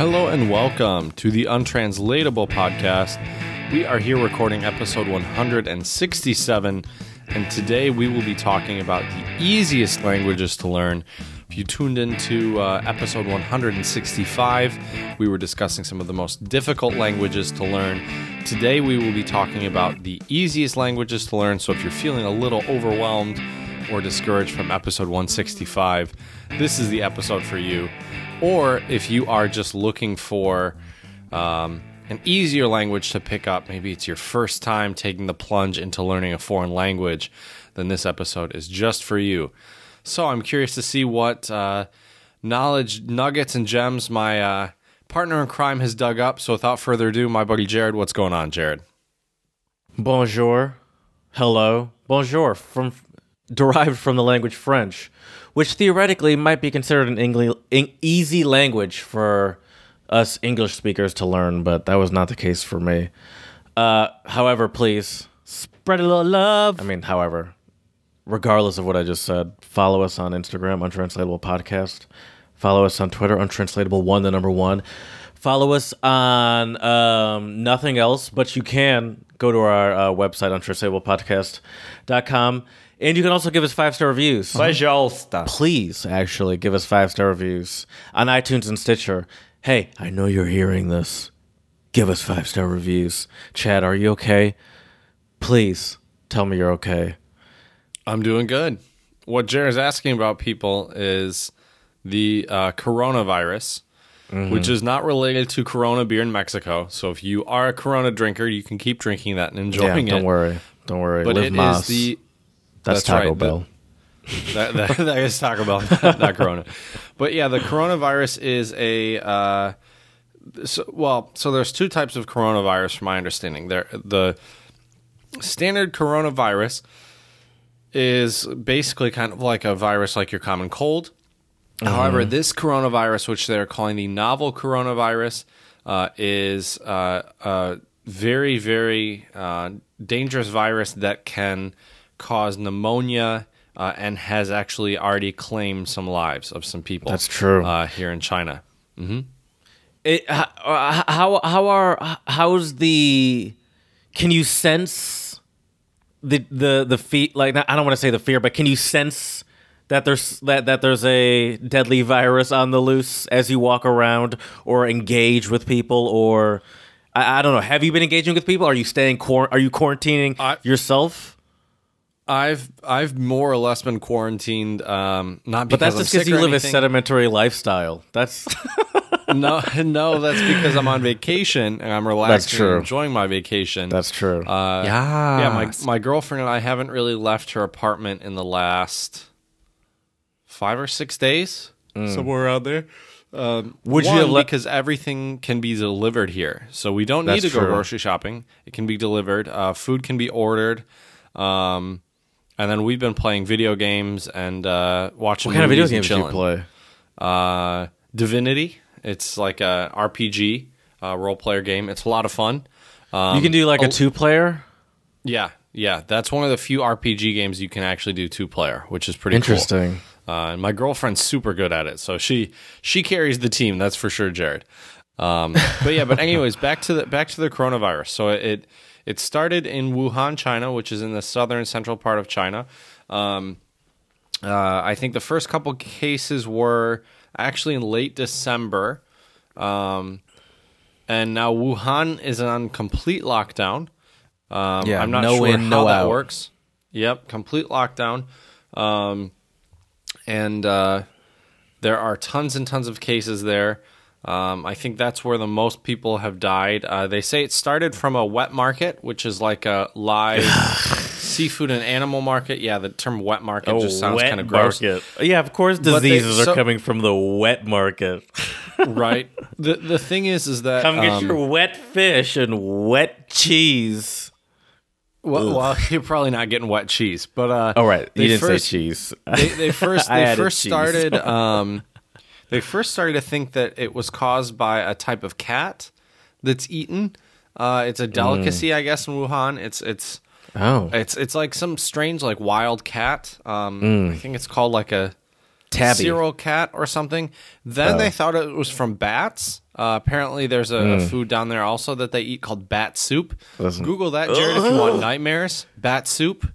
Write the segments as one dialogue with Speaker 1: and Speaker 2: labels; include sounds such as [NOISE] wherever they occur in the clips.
Speaker 1: Hello and welcome to the Untranslatable Podcast. We are here recording episode 167, and today we will be talking about the easiest languages to learn. If you tuned into uh, episode 165, we were discussing some of the most difficult languages to learn. Today we will be talking about the easiest languages to learn. So if you're feeling a little overwhelmed or discouraged from episode 165, this is the episode for you. Or if you are just looking for um, an easier language to pick up, maybe it's your first time taking the plunge into learning a foreign language, then this episode is just for you. So I'm curious to see what uh, knowledge nuggets and gems my uh, partner in crime has dug up. So without further ado, my buddy Jared, what's going on, Jared?
Speaker 2: Bonjour, hello, bonjour, from derived from the language French, which theoretically might be considered an Engli- in- easy language for us English speakers to learn, but that was not the case for me. Uh, however, please
Speaker 3: Spread a little love.
Speaker 2: I mean, however, regardless of what I just said, follow us on Instagram, Untranslatable Podcast. Follow us on Twitter, Untranslatable One, the number one. Follow us on um, nothing else, but you can go to our uh, website, untranslatablepodcast.com. And you can also give us five star reviews.
Speaker 3: Пожалуйста.
Speaker 2: Please, actually, give us five star reviews on iTunes and Stitcher. Hey, I know you're hearing this. Give us five star reviews. Chad, are you okay? Please tell me you're okay.
Speaker 1: I'm doing good. What Jared's asking about people is the uh, coronavirus, which is not related to Corona beer in Mexico. So if you are a Corona drinker, you can keep drinking that and enjoying
Speaker 2: yeah,
Speaker 1: it.
Speaker 2: don't worry. Don't worry.
Speaker 1: But
Speaker 2: Live
Speaker 1: it is
Speaker 2: Mas.
Speaker 1: the
Speaker 2: that's,
Speaker 1: that's
Speaker 2: Taco
Speaker 1: right, the-
Speaker 2: Bell. [LAUGHS]
Speaker 1: that, that, that is Taco Bell, not Corona. But yeah, the coronavirus is a uh, so, well. So there's two types of coronavirus, from my understanding. There, the standard coronavirus is basically kind of like a virus, like your common cold. However, this coronavirus, which they're calling the novel coronavirus, uh, is uh, a very, very uh, dangerous virus that can cause pneumonia uh, and has actually already claimed some lives of some people.
Speaker 2: That's true.
Speaker 1: Uh, here in China.
Speaker 2: It, h- uh, how how are how's the? Can you sense the the the feet? Like I don't want to say the fear, but can you sense that there's that that there's a deadly virus on the loose as you walk around or engage with people or? I, I don't know. Have you been engaging with people? Are you staying? Quar- are you quarantining
Speaker 1: I-
Speaker 2: yourself?
Speaker 1: I've I've more or less been quarantined, um, not
Speaker 2: But
Speaker 1: because
Speaker 2: that's just
Speaker 1: I'm
Speaker 2: because you
Speaker 1: or
Speaker 2: live a
Speaker 1: anything.
Speaker 2: sedimentary lifestyle. That's [LAUGHS]
Speaker 1: no, no, that's because I'm on vacation and I'm relaxing
Speaker 2: true.
Speaker 1: and enjoying my vacation.
Speaker 2: that's true.
Speaker 1: Uh,
Speaker 3: Yeah.
Speaker 1: yeah, my my girlfriend and I haven't really left her apartment in the last five or six days, somewhere around there. Um,
Speaker 2: Would you
Speaker 1: one,
Speaker 2: have let-
Speaker 1: because everything can be delivered here, so we don't need
Speaker 2: That's
Speaker 1: to go
Speaker 2: true.
Speaker 1: grocery shopping. It can be delivered. Uh, food can be ordered. Um, and then we've been playing video games and uh, watching.
Speaker 2: what kind of video games do you play?
Speaker 1: Uh, Divinity. It's like a RPG uh, role player game. It's a lot of fun. Um,
Speaker 2: you can do like
Speaker 1: oh,
Speaker 2: a two player.
Speaker 1: yeah, yeah. That's one of the few RPG games you can actually do two player, which is pretty
Speaker 2: Interesting.
Speaker 1: Cool. Uh, and my girlfriend's super good at it, so she she carries the team. That's for sure, Jared. Um, but yeah, but anyways, back to the back to the coronavirus. So it it started in Wuhan, China, which is in the southern central part of China. Um, uh, I think the first couple cases were actually in late December. Um, and now Wuhan is on complete lockdown. Um,
Speaker 2: Yeah,
Speaker 1: I'm not
Speaker 2: no
Speaker 1: sure
Speaker 2: in,
Speaker 1: how
Speaker 2: no
Speaker 1: that
Speaker 2: out.
Speaker 1: works. Yep, complete lockdown. Um, and uh, there are tons and tons of cases there. Um, I think that's where the most people have died. Uh, they say it started from a wet market, which is like a live [SIGHS] seafood and animal market. Yeah, the term wet market just sounds kind of gross.
Speaker 2: market. Yeah, of course
Speaker 1: But they-
Speaker 2: diseases
Speaker 1: so-
Speaker 2: are coming from the wet market. [LAUGHS]
Speaker 1: right. The the thing is, is that
Speaker 2: Come get
Speaker 1: um,
Speaker 2: your wet fish and wet cheese.
Speaker 1: well, well, [LAUGHS] you're probably not getting wet cheese, but uh,
Speaker 2: Oh right, you didn't
Speaker 1: first-
Speaker 2: say cheese.
Speaker 1: They, they [LAUGHS] first they first
Speaker 2: cheese.
Speaker 1: started um, they first started to think that it was caused by a type of cat that's eaten. Uh, it's a delicacy, I guess, in Wuhan. It's it's
Speaker 2: oh,
Speaker 1: it's it's like some strange like wild cat. Um, I think it's called like a
Speaker 2: tabby.
Speaker 1: civet cat or something. Then
Speaker 2: Oh.
Speaker 1: they thought it was from bats. Uh, apparently, there's a, a food down there also that they eat called bat soup.
Speaker 2: Listen.
Speaker 1: Google that, Jared, if you want [LAUGHS] nightmares. Bat soup.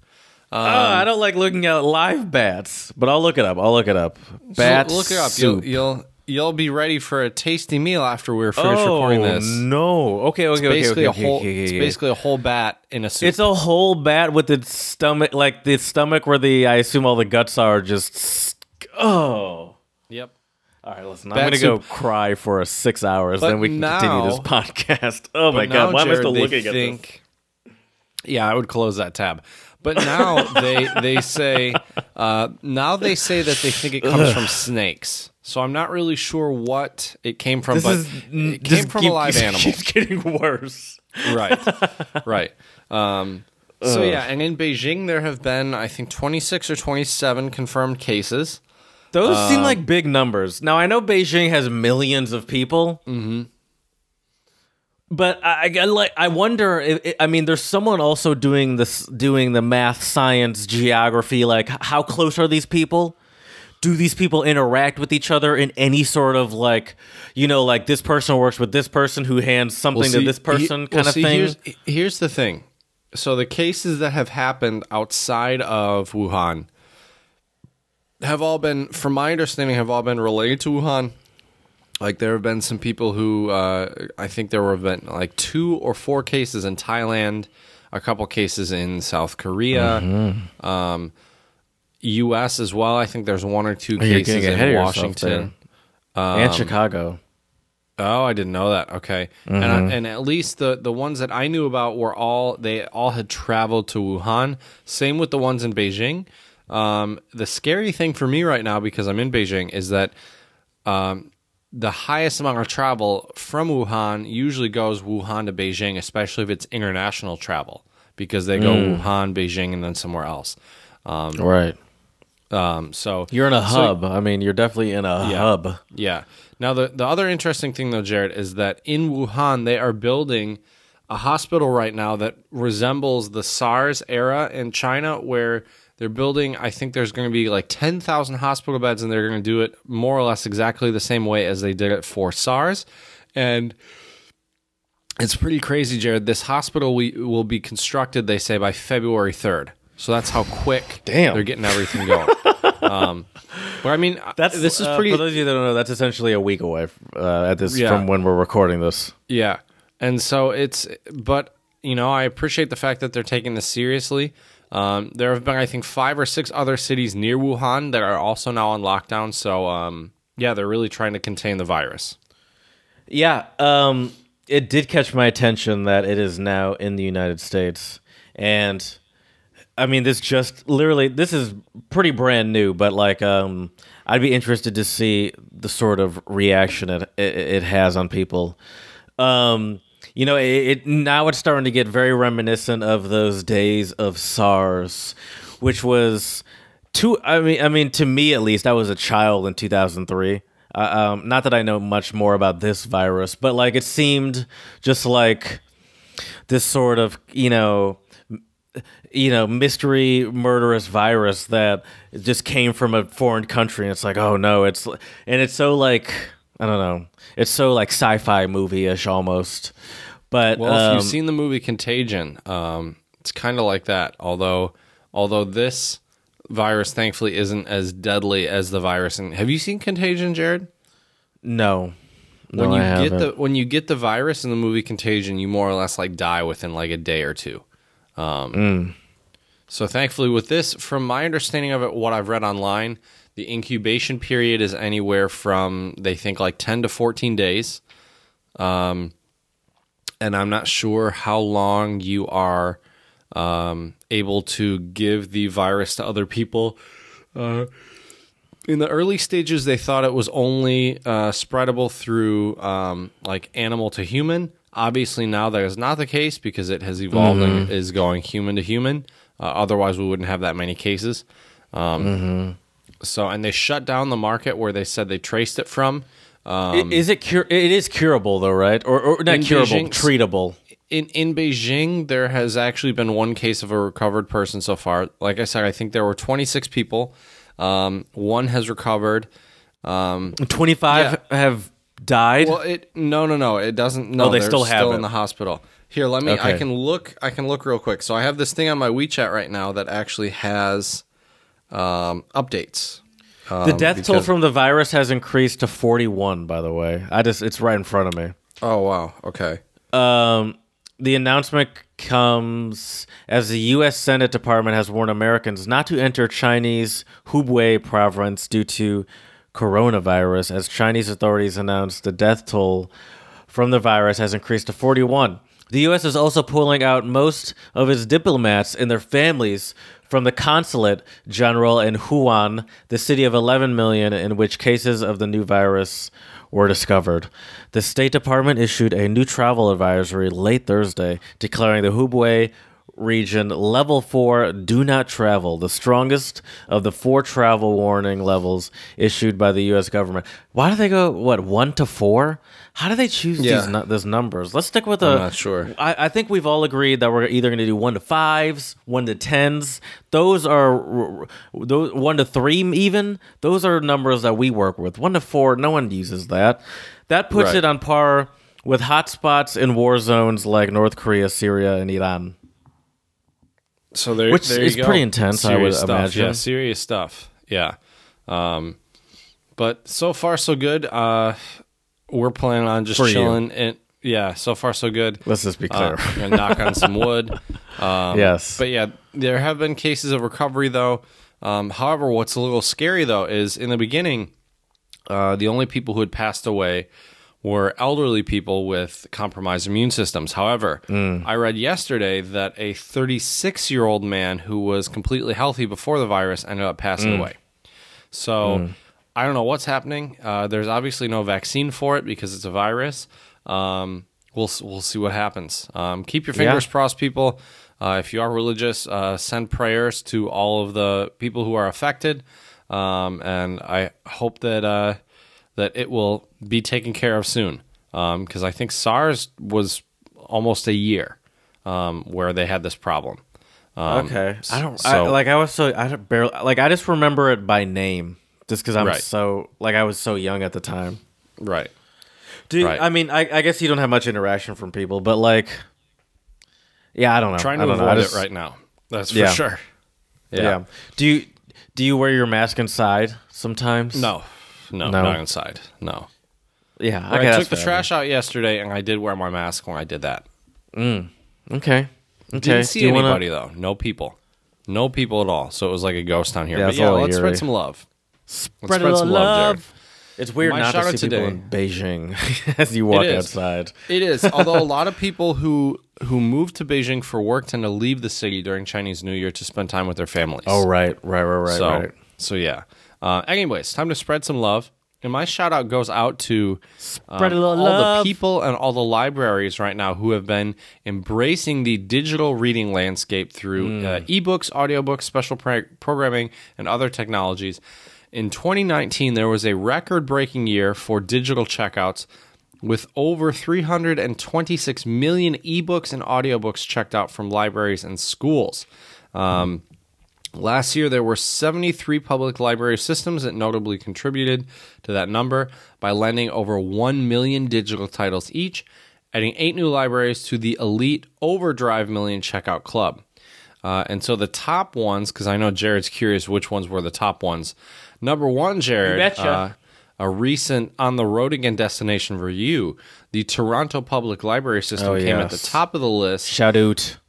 Speaker 2: Uh, oh, I don't like looking at live bats, but I'll look it up. I'll look it up. Bat
Speaker 1: So look it up.
Speaker 2: soup.
Speaker 1: You'll, you'll you'll be ready for a tasty meal after we're finished oh, recording
Speaker 2: oh
Speaker 1: this.
Speaker 2: no! Okay, okay, okay,
Speaker 1: basically
Speaker 2: okay,
Speaker 1: a whole.
Speaker 2: okay, okay,
Speaker 1: It's basically a whole bat in a soup.
Speaker 2: It's a whole bat with its stomach, like the stomach where the I assume all the guts are. Just oh.
Speaker 1: yep.
Speaker 2: All right, listen.
Speaker 1: Bat
Speaker 2: I'm gonna go
Speaker 1: soup.
Speaker 2: cry for six hours,
Speaker 1: But
Speaker 2: then we can continue this
Speaker 1: now- [LAUGHS]
Speaker 2: podcast. Oh my
Speaker 1: now,
Speaker 2: god, why am I
Speaker 1: Jared,
Speaker 2: still looking at this?
Speaker 1: think, Yeah, I would close that tab. But now they they say uh, now they say that they think it comes from snakes. So I'm not really sure what it came from,
Speaker 2: This
Speaker 1: but
Speaker 2: is
Speaker 1: it
Speaker 2: this
Speaker 1: came from
Speaker 2: keep-
Speaker 1: a live animal.
Speaker 2: Keeps getting worse.
Speaker 1: right [LAUGHS] right um, so yeah and in beijing there have been i think 26 or 27 confirmed cases
Speaker 2: Those
Speaker 1: Um,
Speaker 2: seem like big numbers. Now I know Beijing has millions of people. Mm-hmm. But I, I like. I wonder. If, I mean, there's someone also doing this, doing the math, science, geography. Like, how close are these people? Do these people interact with each other in any sort of like, you know, like this person works with this person who hands something
Speaker 1: Well,
Speaker 2: to this person,
Speaker 1: he-
Speaker 2: kind
Speaker 1: well,
Speaker 2: of
Speaker 1: see,
Speaker 2: thing?
Speaker 1: here's, here's the thing so the cases that have happened outside of wuhan have all been from my understanding have all been related to wuhan like there have been some people who uh, i think there were been like two or four cases in thailand a couple cases in south korea
Speaker 2: Mm-hmm.
Speaker 1: um, us as well i think there's one or two
Speaker 2: Oh, You're
Speaker 1: cases in washington
Speaker 2: and Chicago.
Speaker 1: Oh, I didn't know that. Okay, and
Speaker 2: Mm-hmm.
Speaker 1: I, and at least the the ones that I knew about were all they all had traveled to Wuhan. Same with the ones in Beijing. Um, the scary thing for me right now because I'm in Beijing is that um, the highest amount of travel from Wuhan usually goes Wuhan to Beijing, especially if it's international travel because they go
Speaker 2: Mm.
Speaker 1: Wuhan, Beijing, and then somewhere else.
Speaker 2: right.
Speaker 1: Um, so
Speaker 2: You're in a
Speaker 1: so-
Speaker 2: hub. I mean, you're definitely in a
Speaker 1: Yeah.
Speaker 2: hub.
Speaker 1: Yeah. Now the the other interesting thing though, Jared, is that in Wuhan they are building a hospital right now that resembles the SARS era in China, where they're building. I think there's going to be like ten thousand hospital beds, and they're going to do it more or less exactly the same way as they did it for SARS, and. It's pretty crazy, Jared. This hospital we, will be constructed, they say, by February 3rd. So that's how quick [LAUGHS]
Speaker 2: Damn.
Speaker 1: they're getting everything going. [LAUGHS] um, but I mean,
Speaker 2: That's
Speaker 1: this is
Speaker 2: uh,
Speaker 1: pretty.
Speaker 2: For those of you that don't know, that's essentially a week away uh, at this
Speaker 1: Yeah.
Speaker 2: from when we're recording this.
Speaker 1: Yeah. And so it's, but, you know, I appreciate the fact that they're taking this seriously. Um, there have been, I think, five or six other cities near Wuhan that are also now on lockdown. So, um, yeah, they're really trying to contain the virus.
Speaker 2: Yeah, um, it did catch my attention that it is now in the United States, and I mean, this just literally this is pretty brand new, but like, um, I'd be interested to see the sort of reaction it it, it has on people. Um, you know, it, it now it's starting to get very reminiscent of those days of SARS, which was to I mean I mean to me at least I was a child in 2003. Uh, um, not that I know much more about this virus, but like it seemed just like this sort of you know you know mystery murderous virus that just came from a foreign country and it's like oh no it's and it's so like i don't know it's so like sci-fi movie-ish almost but
Speaker 1: Well, if
Speaker 2: um,
Speaker 1: you've seen the movie Contagion, um, it's kind of like that. Although, although this virus thankfully isn't as deadly as the virus. And have you seen Contagion, Jared?
Speaker 2: no no
Speaker 1: when you
Speaker 2: I
Speaker 1: get
Speaker 2: haven't.
Speaker 1: the when you get the virus in the movie Contagion, you more or less like die within like a day or two. Um,
Speaker 2: Mm.
Speaker 1: So thankfully, with this, from my understanding of it, what I've read online, the incubation period is anywhere from they think like ten to fourteen days. Um, and I'm not sure how long you are um, able to give the virus to other people. Uh, in the early stages, they thought it was only uh, spreadable through um, like animal to human. Obviously, now that is not the case because it has evolved and is going human to human. Uh, otherwise, we wouldn't have that many cases. Um, So, and they shut down the market where they said they traced it from.
Speaker 2: I- is it cure it is curable though right or, or not curable
Speaker 1: Beijing-
Speaker 2: treatable
Speaker 1: in in Beijing, there has actually been one case of a recovered person so far. Like I said, I think there were 26 people. Um, one has recovered. Um,
Speaker 2: 25 have died.
Speaker 1: Well, it no, no, no. It doesn't. No,
Speaker 2: Oh, they
Speaker 1: they're
Speaker 2: still have
Speaker 1: in the hospital. Here, let me.
Speaker 2: Okay.
Speaker 1: I can look. I can look real quick. So I have this thing on my WeChat right now that actually has um, updates.
Speaker 2: The
Speaker 1: um,
Speaker 2: death toll from the virus has increased to 41. By the way, I just it's right in front of me.
Speaker 1: Oh wow. Okay.
Speaker 2: Um, the announcement comes as the U.S. Senate Department has warned Americans not to enter Chinese Hubei province due to coronavirus, as Chinese authorities announced the death toll from the virus has increased to 41. The U.S. is also pulling out most of its diplomats and their families from the consulate general in Wuhan, the city of 11 million, in which cases of the new virus were discovered. The State Department issued a new travel advisory late Thursday, declaring the Hubei region level 4 do not travel, the strongest of the four travel warning levels issued by the US government. Why do they go what 1 to 4? How do they choose
Speaker 1: Yeah.
Speaker 2: these nu- these numbers? Let's stick with the
Speaker 1: I'm not sure.
Speaker 2: I, I think we've all agreed that we're either going to do one to fives, one to tens. Those are those one to three even. Those are numbers that we work with. One to four, no one uses that. That puts
Speaker 1: Right.
Speaker 2: it on par with hotspots in war zones like North Korea, Syria, and Iran.
Speaker 1: So there,
Speaker 2: Which
Speaker 1: there you
Speaker 2: is
Speaker 1: go.
Speaker 2: pretty intense, I would
Speaker 1: stuff.
Speaker 2: imagine.
Speaker 1: Yeah, serious stuff. Yeah. Um, but so far so good. Uh, we're planning on just
Speaker 2: For you.
Speaker 1: chilling. And yeah, so far so good.
Speaker 2: Let's just be
Speaker 1: Uh,
Speaker 2: clear.
Speaker 1: and knock on some wood. [LAUGHS] Um,
Speaker 2: Yes.
Speaker 1: But yeah, there have been cases of recovery though. Um, however, what's a little scary though is in the beginning, uh, the only people who had passed away were elderly people with compromised immune systems. However, I read yesterday that a 36 year old man who was completely healthy before the virus ended up passing away. So I don't know what's happening. Uh, there's obviously no vaccine for it because it's a virus. Um, we'll we'll see what happens. Um, keep your fingers
Speaker 2: Yeah.
Speaker 1: crossed, people. Uh, if you are religious, uh, send prayers to all of the people who are affected, um, and I hope that uh, that it will be taken care of soon. Because I think SARS was almost a year um, where they had this problem. Um,
Speaker 2: okay, I don't I, like. I was so I don't barely like. I just remember it by name, just because I'm
Speaker 1: Right.
Speaker 2: so like I was so young at the time.
Speaker 1: Right.
Speaker 2: Do you,
Speaker 1: Right.
Speaker 2: I mean I, I guess you don't have much interaction from people, but like, yeah, I don't know.
Speaker 1: Trying
Speaker 2: I
Speaker 1: to
Speaker 2: don't know.
Speaker 1: Avoid
Speaker 2: just-
Speaker 1: it right now. That's for
Speaker 2: Yeah.
Speaker 1: sure.
Speaker 2: Yeah. Do you do you wear your mask inside sometimes?
Speaker 1: No, no,
Speaker 2: No?
Speaker 1: not inside. No.
Speaker 2: Yeah.
Speaker 1: I took the trash out yesterday, and I did wear my mask when I did that. Mm.
Speaker 2: Okay. Okay.
Speaker 1: Didn't see
Speaker 2: Do you wanna-
Speaker 1: anybody though. No people. No people at all. So it was like a ghost town here.
Speaker 2: Yeah,
Speaker 1: but yeah, let's spread some love.
Speaker 2: Spread,
Speaker 1: spread
Speaker 2: a
Speaker 1: some
Speaker 2: little
Speaker 1: love,
Speaker 2: love. It's weird
Speaker 1: My
Speaker 2: not to
Speaker 1: out
Speaker 2: see people
Speaker 1: today-
Speaker 2: in Beijing [LAUGHS] as you walk
Speaker 1: is.
Speaker 2: outside.
Speaker 1: It is. [LAUGHS] Although a lot of people who who move to Beijing for work tend to leave the city during Chinese New Year to spend time with their families.
Speaker 2: Oh right, right, right, right,
Speaker 1: so
Speaker 2: right.
Speaker 1: so yeah. Uh, anyways, time to spread some love. And my shout out goes out to um,
Speaker 3: Spread a little
Speaker 1: all
Speaker 3: love.
Speaker 1: the people and all the libraries right now who have been embracing the digital reading landscape through uh, ebooks, audiobooks, special pro- programming, and other technologies. In 2019, there was a record breaking year for digital checkouts with over 326 million ebooks and audiobooks checked out from libraries and schools. Um, Last year, there were 73 public library systems that notably contributed to that number by lending over 1 million digital titles each, adding eight new libraries to the elite Overdrive Million Checkout Club. Uh, and so the top ones, because I know Jared's curious which ones were the top ones. Number one, Jared,
Speaker 3: betcha.
Speaker 1: uh, a recent on the road again destination for you, the Toronto Public Library System
Speaker 2: Oh,
Speaker 1: came at the top of the list.
Speaker 2: Shout out. [LAUGHS]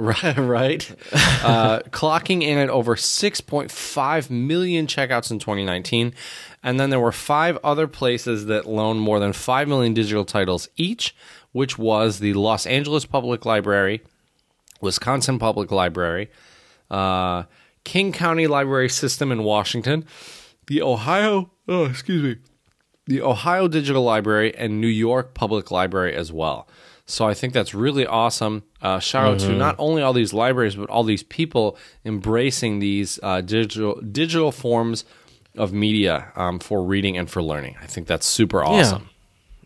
Speaker 1: Right, right. uh, clocking in at over 6.5 million checkouts in 2019. And then there were five other places that loaned more than 5 million digital titles each, which was the Los Angeles Public Library, Wisconsin Public Library, uh, King County Library System in Washington, the Ohio, oh, excuse me, the Ohio Digital Library, and New York Public Library as well. So I think that's really awesome. Uh, shout out to not only all these libraries, but all these people embracing these uh, digital digital forms of media um, for reading and for learning. I think that's super awesome.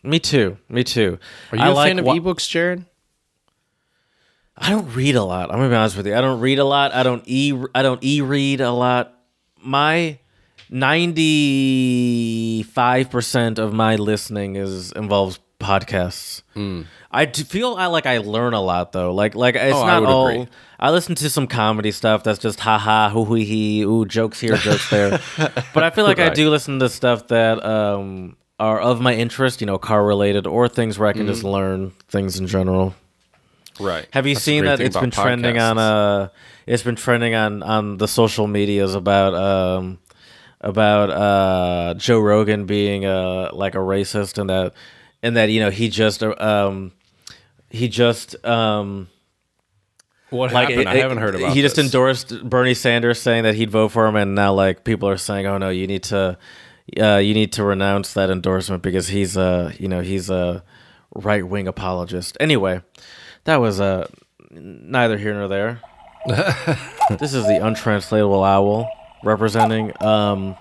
Speaker 2: Me too. Me too.
Speaker 1: Are you
Speaker 2: I
Speaker 1: a
Speaker 2: like
Speaker 1: fan of
Speaker 2: wa-
Speaker 1: ebooks, Jared?
Speaker 2: I don't read a lot. I'm gonna be honest with you. I don't read a lot. I don't e. I don't e read a lot. My ninety-five percent of my listening is involves podcasts. I do feel I like I learn a lot though. Like like it's
Speaker 1: Oh, I
Speaker 2: not
Speaker 1: would
Speaker 2: all.
Speaker 1: agree.
Speaker 2: I listen to some comedy stuff that's just ha ha hoo hoo hee ooh jokes here jokes there, [LAUGHS] but I feel like I do listen to stuff that um are of my interest. You know, car related or things where I can
Speaker 1: Mm-hmm.
Speaker 2: just learn things in general.
Speaker 1: Right.
Speaker 2: Have you
Speaker 1: That's
Speaker 2: seen that it's been trending on
Speaker 1: podcasts.
Speaker 2: uh it's been trending on on the social medias about um about uh Joe Rogan being uh like a racist and that and that you know he just uh, um he just um
Speaker 1: What
Speaker 2: like
Speaker 1: happened?
Speaker 2: it-
Speaker 1: I haven't heard about.
Speaker 2: he just endorsed Bernie Sanders saying that he'd vote for him and now like people are saying oh no you need to uh you need to renounce that endorsement because he's uh you know he's a right wing apologist anyway that was uh neither here nor there. [LAUGHS] This is the untranslatable owl representing um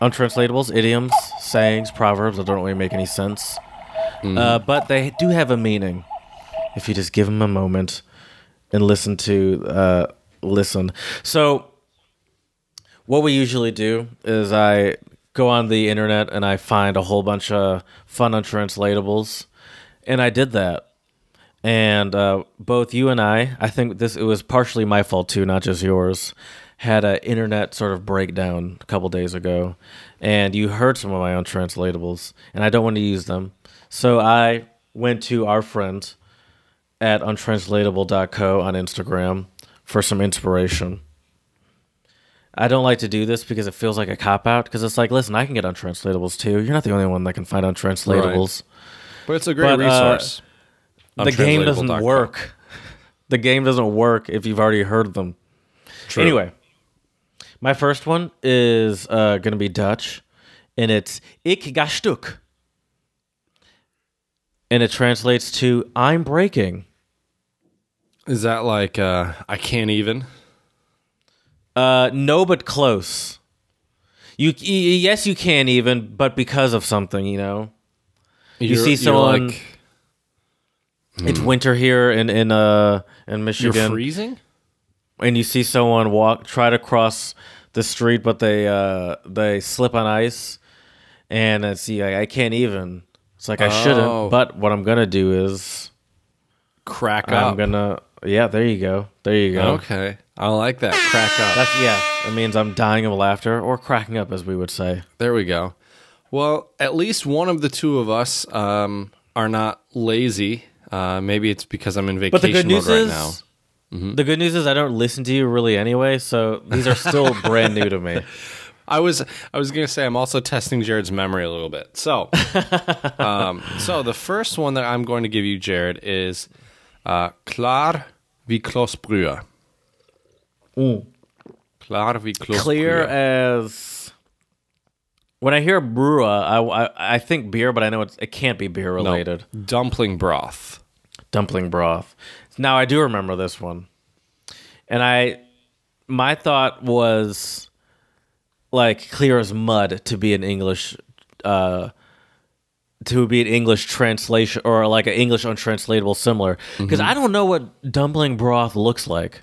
Speaker 2: untranslatables idioms sayings proverbs that don't really make any sense. Uh, but they do have a meaning. If you just give them a moment and listen to uh, listen. So, what we usually do is I go on the internet and I find a whole bunch of fun untranslatables, and I did that. And uh, both you and I, I think this it was partially my fault too, not just yours. Had an internet sort of breakdown a couple days ago, and you heard some of my untranslatables, and I don't want to use them. So I went to our friend at untranslatable.co on Instagram for some inspiration. I don't like to do this because it feels like a cop out because it's like, listen, I can get untranslatables too. You're not the only one that can find untranslatables.
Speaker 1: but it's a great
Speaker 2: but, uh,
Speaker 1: resource.
Speaker 2: The game doesn't work. The game doesn't work if you've already heard them.
Speaker 1: True.
Speaker 2: Anyway, my first one is uh, going to be Dutch, and it's Ik ga stuk. And it translates to I'm breaking.
Speaker 1: is that like uh, I can't even?
Speaker 2: Uh, no, but close. You yes, you can even, but because of something, you know.
Speaker 1: You're-
Speaker 2: see
Speaker 1: you're
Speaker 2: someone-
Speaker 1: like
Speaker 2: It's winter here in in uh in
Speaker 1: you're
Speaker 2: Michigan,
Speaker 1: freezing.
Speaker 2: and you see someone walk try to cross the street, but they uh they slip on ice, and it's like I can't even. It's like I
Speaker 1: Oh.
Speaker 2: shouldn't, but what I'm gonna do is
Speaker 1: Crack up.
Speaker 2: I'm gonna yeah. There you go. There you go.
Speaker 1: Okay, I like that. Crack up.
Speaker 2: That's yeah. It means I'm dying of laughter or cracking up, as we would say.
Speaker 1: There we go. Well, at least one of the two of us um, are not lazy. Uh, maybe it's because I'm in vacation
Speaker 2: But the good
Speaker 1: mode
Speaker 2: news
Speaker 1: right
Speaker 2: is,
Speaker 1: now. Mm-hmm.
Speaker 2: the good news is I don't listen to you really anyway, so these are still [LAUGHS] brand new to me.
Speaker 1: I was I was gonna say I'm also testing Jared's memory a little bit. So, [LAUGHS] um, so the first one that I'm going to give you, Jared, is uh, "Klar wie Kloßbrühe." Klar wie Kloßbrühe.
Speaker 2: Clear as when I hear brua, I, I I think beer, but I know it's, it can't be beer
Speaker 1: No,
Speaker 2: related.
Speaker 1: dumpling broth.
Speaker 2: Dumpling broth. Now I do remember this one, and I my thought was like clear as mud to be an English. Uh, to be an English translation or like an English untranslatable similar because I don't know what dumpling broth looks like.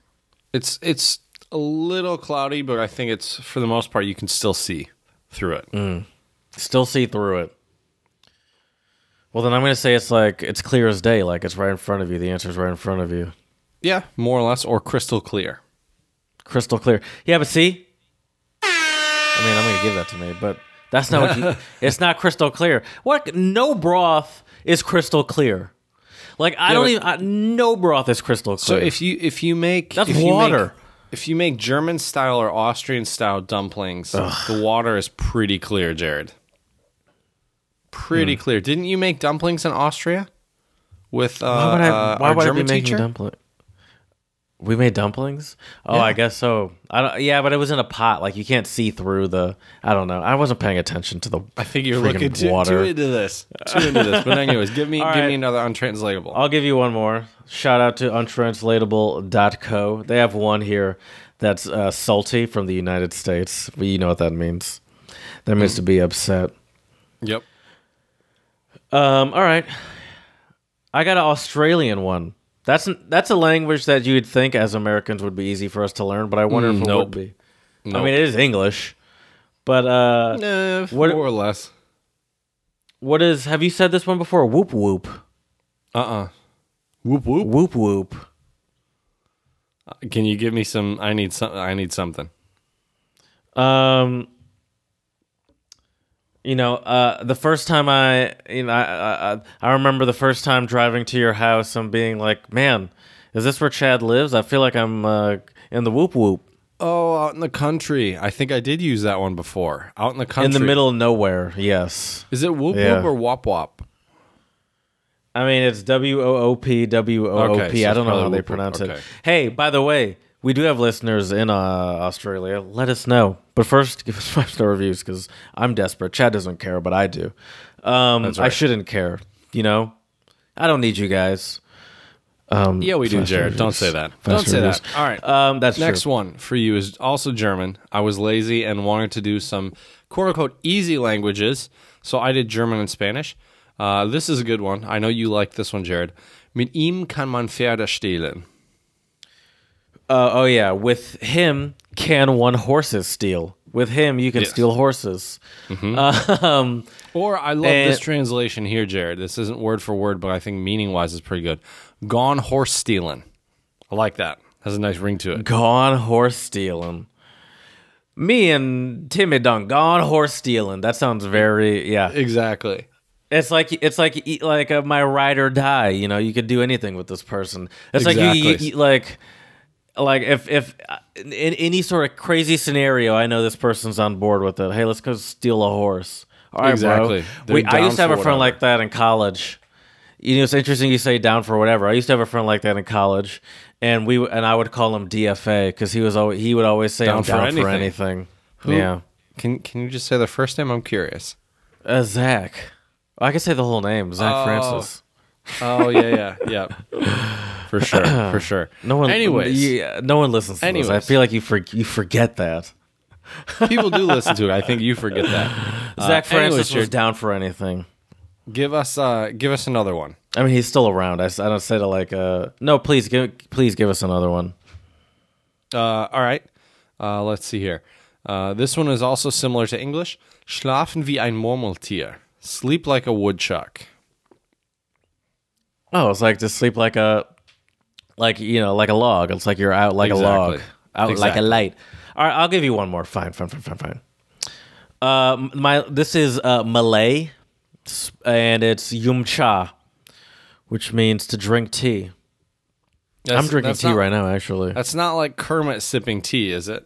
Speaker 1: It's it's a little cloudy, but I think it's for the most part you can still see through it. Mm.
Speaker 2: Still see through it. Well, then I'm going to say it's like it's clear as day, like it's right in front of you. The answer's right in front of you,
Speaker 1: Yeah, more or less, or crystal clear.
Speaker 2: crystal clear. Yeah, but see, I mean, I'm going to give that to me, but that's not what you. [LAUGHS] it's not crystal clear. What? No broth is crystal clear. Like I
Speaker 1: Yeah,
Speaker 2: don't even. I, no broth is crystal clear.
Speaker 1: So if you if you make
Speaker 2: That's
Speaker 1: if you
Speaker 2: water.
Speaker 1: If you make German style or Austrian style dumplings, the water is pretty clear, Jared. Pretty clear. Didn't you make dumplings in Austria with uh,
Speaker 2: why would I?
Speaker 1: uh,
Speaker 2: why
Speaker 1: our
Speaker 2: would I
Speaker 1: German
Speaker 2: be making
Speaker 1: teacher?
Speaker 2: We made dumplings. Oh, I guess so. I don't. Yeah, but it was in a pot. Like you can't see through the. I don't know. I wasn't paying attention to the.
Speaker 1: I think you're looking too,
Speaker 2: water.
Speaker 1: too into this. Too into this. But anyways, give me [LAUGHS]
Speaker 2: All
Speaker 1: give
Speaker 2: right.
Speaker 1: me another untranslatable.
Speaker 2: I'll give you one more. Shout out to untranslatable.co. They have one here that's uh, salty from the United States. Well, you know what that means. That means to be upset.
Speaker 1: Yep.
Speaker 2: Um, all right. I got an Australian one. That's that's a language that you would think as Americans would be easy for us to learn, but I wonder if it
Speaker 1: nope.
Speaker 2: would be. I mean, it is English, But uh,
Speaker 1: Eh,
Speaker 2: What-
Speaker 1: more or less.
Speaker 2: what is? Have you said this one before? Whoop whoop,
Speaker 1: Uh uh Whoop whoop.
Speaker 2: whoop whoop.
Speaker 1: Can you give me some? I need some. I need something.
Speaker 2: Um, you know, uh, the first time I, you know, I, I, I remember the first time driving to your house and being like, "Man, is this where Chad lives?" I feel like I'm uh, in the whoop whoop
Speaker 1: Oh, out in the country. I think I did use that one before. Out in the country.
Speaker 2: in the middle of nowhere. Yes,
Speaker 1: Is it whoop
Speaker 2: Yeah.
Speaker 1: whoop or wop wop?
Speaker 2: I mean it's W O O P W O O
Speaker 1: Okay, so
Speaker 2: I don't know how they pronounce
Speaker 1: Okay.
Speaker 2: it. Hey, by the way, we do have listeners in uh, Australia. Let us know. But first, [LAUGHS] give us five star reviews because I'm desperate. Chad doesn't care, but I do. Um,
Speaker 1: That's
Speaker 2: I shouldn't care. You know, I don't need you guys. Um,
Speaker 1: Yeah, we do,
Speaker 2: five-star
Speaker 1: Jared. Don't say that.
Speaker 2: Five-star
Speaker 1: Don't say
Speaker 2: reviews.
Speaker 1: that. All right.
Speaker 2: Um, that's
Speaker 1: Next
Speaker 2: true.
Speaker 1: one for you is also German. I was lazy and wanted to do some quote unquote easy languages, so I did German and Spanish. Uh, this is a good one. I know you like this one, Jared. Mit ihm kann man Pferde stehlen.
Speaker 2: Uh, oh yeah, with him can one horses steal? With him you can
Speaker 1: Yes. Mm-hmm.
Speaker 2: steal horses. [LAUGHS] Um,
Speaker 1: Or I love
Speaker 2: And-
Speaker 1: this translation here, Jared. This isn't word for word, but I think meaning wise is pretty good. Gone horse stealing. I like that. Has a nice ring to it.
Speaker 2: gone horse stealing. Me and Timmy done gone horse stealing. That sounds very yeah.
Speaker 1: Exactly.
Speaker 2: It's like it's like like uh, my ride or die. You know, you could do anything with this person. It's like you, you, you like like if if uh, in any sort of crazy scenario, I know this person's on board with it. Hey, let's go steal a horse. All right,
Speaker 1: Exactly.
Speaker 2: bro. We, I used to have a friend
Speaker 1: whatever.
Speaker 2: like that in college. You know, it's interesting you say down for whatever. I used to have a friend like that in college, and we and I would call him DFA because he was always he would always say
Speaker 1: Down
Speaker 2: I'm
Speaker 1: for
Speaker 2: down for
Speaker 1: anything."
Speaker 2: anything. Yeah,
Speaker 1: Can Can you just say the first name? I'm curious.
Speaker 2: uh, Zach. I can say the whole name, Zach
Speaker 1: Oh.
Speaker 2: Francis.
Speaker 1: Oh yeah, yeah, yeah. For sure, for [CLEARS THROAT] sure.
Speaker 2: No one.
Speaker 1: Anyways,
Speaker 2: yeah, no one listens to this. I feel like you for, you forget that.
Speaker 1: people do listen to it. I think you forget that. [LAUGHS] Uh,
Speaker 2: Zach Francis
Speaker 1: anyways,
Speaker 2: was down for anything.
Speaker 1: give us uh, give us another one.
Speaker 2: I mean, he's still around. I, I don't say to like, uh, no, please give, please give us another one.
Speaker 1: Uh, all right. Uh, let's see here. Uh, this one is also similar to English. Schlafen wie ein Murmeltier. Sleep like a woodchuck.
Speaker 2: Oh, it's like to sleep like a, like you know, like a log. It's like you're out like a log,
Speaker 1: Exactly.
Speaker 2: out like
Speaker 1: Exactly.
Speaker 2: a light. All right, I'll give you one more. Fine, fine, fine, fine, fine. Uh, my this is uh, Malay, s- and it's yum cha, which means to drink tea. I'm
Speaker 1: That's-
Speaker 2: drinking
Speaker 1: that's
Speaker 2: tea
Speaker 1: not-
Speaker 2: right now, actually.
Speaker 1: That's not like Kermit sipping tea, is it?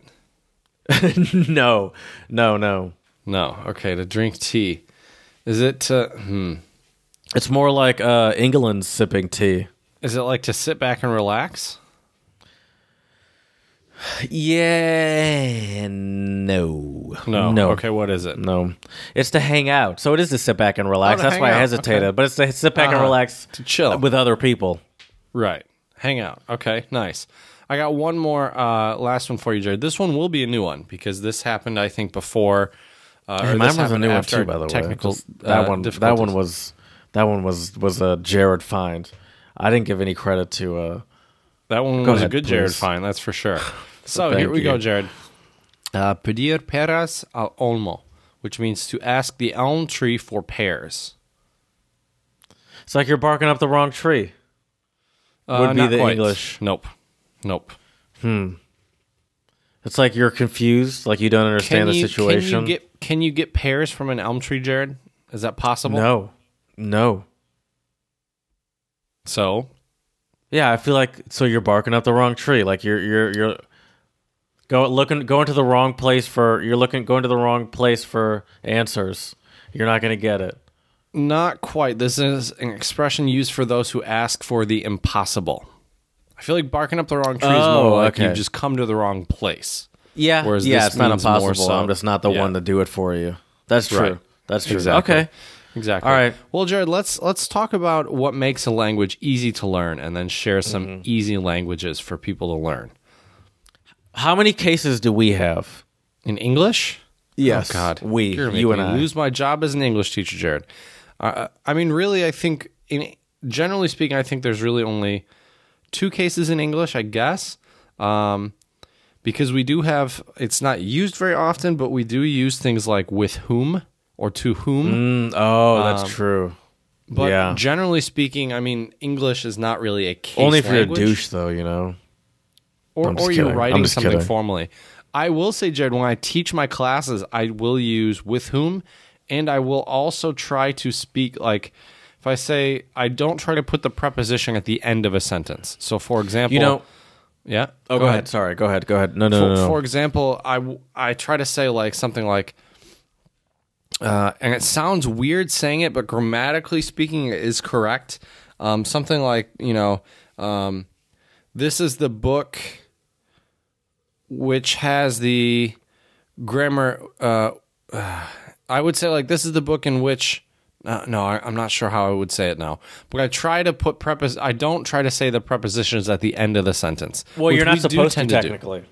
Speaker 1: [LAUGHS]
Speaker 2: no, no, no.
Speaker 1: No. Okay, to drink tea. Is it to hmm.
Speaker 2: It's more like uh, England sipping tea.
Speaker 1: Is it like to sit back and relax?
Speaker 2: Yeah, no,
Speaker 1: No.
Speaker 2: no.
Speaker 1: Okay, what is it?
Speaker 2: No, it's to hang out. So it is to sit back and relax.
Speaker 1: Oh,
Speaker 2: That's why I hesitated.
Speaker 1: Okay.
Speaker 2: But it's to sit back and
Speaker 1: Uh-huh.
Speaker 2: relax
Speaker 1: To chill.
Speaker 2: with other people.
Speaker 1: Right. Hang out. Okay, nice. I got one more uh, last one for you, Jared. This one will be a new one because this happened, I think, before. Uh,
Speaker 2: Hey, mine was a new one too, by the way.
Speaker 1: Technical.
Speaker 2: that
Speaker 1: uh,
Speaker 2: one, that one was, that one was was a Jared find. I didn't give any credit to. uh
Speaker 1: That one was a
Speaker 2: ahead,
Speaker 1: good Jared find. that's for sure. [LAUGHS] so here we go. Jared. Uh, pedir peras al olmo, which means to ask the elm tree for pears.
Speaker 2: It's like you're barking up the wrong tree.
Speaker 1: Uh,
Speaker 2: Would be the
Speaker 1: quite.
Speaker 2: English.
Speaker 1: Nope. Nope. Hmm.
Speaker 2: It's like you're confused, like you don't understand
Speaker 1: Can
Speaker 2: the situation.
Speaker 1: Can you get Can you get pears from an elm tree, Jared? Is that possible?
Speaker 2: no, no.
Speaker 1: So
Speaker 2: Yeah, I feel like so you're barking up the wrong tree. Like you're you're you're go looking going to the wrong place for you're looking going to the wrong place for answers. You're not going to get it.
Speaker 1: Not quite. This is an expression used for those who ask for the impossible. I feel like barking up the wrong tree is
Speaker 2: Oh,
Speaker 1: more like
Speaker 2: okay.
Speaker 1: you've just come to the wrong place.
Speaker 2: Yeah,
Speaker 1: Whereas
Speaker 2: yeah,
Speaker 1: this
Speaker 2: it's not
Speaker 1: means more
Speaker 2: impossible.
Speaker 1: so-
Speaker 2: I'm just not the
Speaker 1: Yeah.
Speaker 2: one to do it for you. That's true.
Speaker 1: Right.
Speaker 2: That's true.
Speaker 1: Exactly.
Speaker 2: Okay.
Speaker 1: Exactly.
Speaker 2: All right.
Speaker 1: Well, Jared, let's let's talk about what makes a language easy to learn, and then share some
Speaker 2: Mm-hmm.
Speaker 1: easy languages for people to learn.
Speaker 2: How many cases do we have?
Speaker 1: In English,
Speaker 2: Yes.
Speaker 1: oh God,
Speaker 2: we, you and I.
Speaker 1: lose my job as an English teacher, Jared. Uh, I mean, really, I think in generally speaking, I think there's really only two cases in English, I guess, um, because we do have it's not used very often, but we do use things like with whom or to whom.
Speaker 2: Mm, oh, that's true.
Speaker 1: But
Speaker 2: yeah.
Speaker 1: generally speaking, I mean, English is not really a case
Speaker 2: Only if you're a douche, though, you know.
Speaker 1: or, or you're writing something
Speaker 2: kidding.
Speaker 1: formally. I will say, Jared, when I teach my classes, I will use with whom, and I will also try to speak like if I say I don't try to put the preposition at the end of a sentence. So, for example,
Speaker 2: You know.
Speaker 1: yeah.
Speaker 2: Oh, go, ahead. Sorry. Go ahead. Go ahead. No, no,
Speaker 1: For,
Speaker 2: no, no.
Speaker 1: for example, I I try to say like something like. Uh, and it sounds weird saying it, but grammatically speaking, it is correct. Um, something like you know, um, this is the book which has the grammar. Uh, [SIGHS] I would say like this is the book in which. Uh, no, I, I'm not sure how I would say it now. But I try to put prepos. I don't try to say the prepositions at the end of the sentence.
Speaker 2: well, you're not supposed to technically.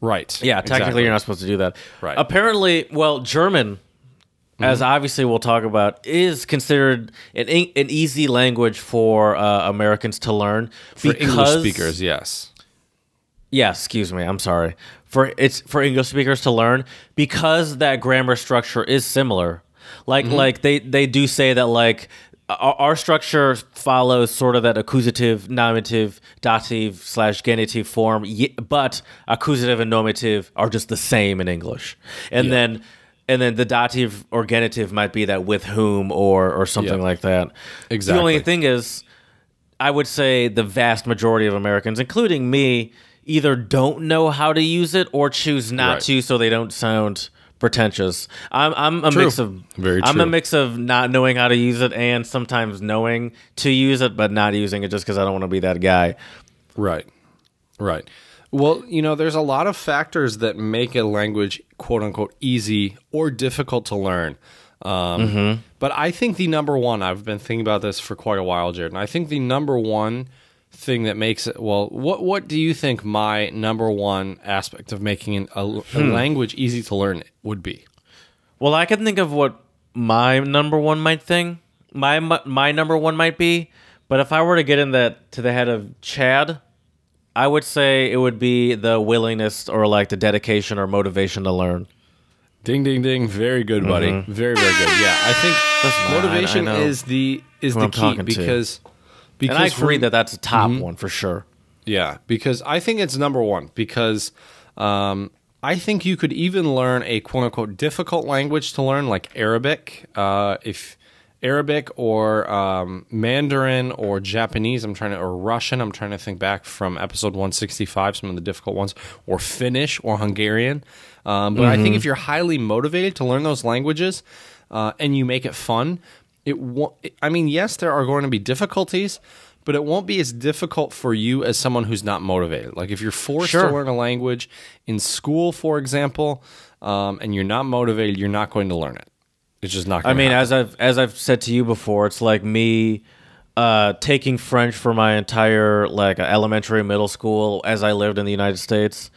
Speaker 1: Right.
Speaker 2: Yeah, technically
Speaker 1: exactly.
Speaker 2: you're not supposed to do that.
Speaker 1: Right.
Speaker 2: Apparently, well, German, as obviously we'll talk about, is considered an an easy language for uh, Americans to learn
Speaker 1: For English speakers, yes.
Speaker 2: Yeah, excuse me. I'm sorry. For it's for English speakers to learn because that grammar structure is similar. Like like they they do say that like our, our structure follows sort of that accusative, nominative, dative slash genitive form, but accusative and nominative are just the same in English. And then and then the dative or genitive might be that with whom or or something like that.
Speaker 1: Exactly.
Speaker 2: The only thing is I would say the vast majority of Americans, including me, either don't know how to use it or choose not
Speaker 1: Right.
Speaker 2: to, so they don't sound pretentious. I'm I'm a
Speaker 1: True.
Speaker 2: mix of
Speaker 1: Very True.
Speaker 2: I'm a mix of not knowing how to use it and sometimes knowing to use it but not using it just because I don't want to be that guy.
Speaker 1: Right. Right. Well, you know, there's a lot of factors that make a language quote unquote easy or difficult to learn. Um, But I think the number one, I've been thinking about this for quite a while, Jared, and I think the number one thing that makes it, well, what, what do you think my number one aspect of making an, a, a language easy to learn would be?
Speaker 2: Well, I can think of what my number one might think. My my my number one might be, but if I were to get in that to the head of Chad, I would say it would be the willingness or like the dedication or motivation to learn.
Speaker 1: Ding, ding, ding! Very good, buddy. Very, very good. Yeah, I think
Speaker 2: I-
Speaker 1: motivation
Speaker 2: I
Speaker 1: is the is
Speaker 2: who
Speaker 1: the
Speaker 2: I'm
Speaker 1: key
Speaker 2: talking to.
Speaker 1: because because
Speaker 2: And I agree
Speaker 1: from-
Speaker 2: that that's a top one for sure.
Speaker 1: Yeah, because I think it's number one because um, I think you could even learn a quote unquote difficult language to learn, like Arabic. Uh, if Arabic or um, Mandarin or Japanese, I'm trying to, or Russian, I'm trying to think back from episode 165, some of the difficult ones, or Finnish or Hungarian. Um, but I think if you're highly motivated to learn those languages uh, and you make it fun, it won't. I mean, yes, there are going to be difficulties, but it won't be as difficult for you as someone who's not motivated. Like if you're forced
Speaker 2: Sure.
Speaker 1: to learn a language in school, for example, um, and you're not motivated, you're not going to learn it. It's just not.
Speaker 2: I mean,
Speaker 1: to
Speaker 2: as I've as I've said to you before, it's like me uh, taking French for my entire like elementary, middle school as I lived in the United States,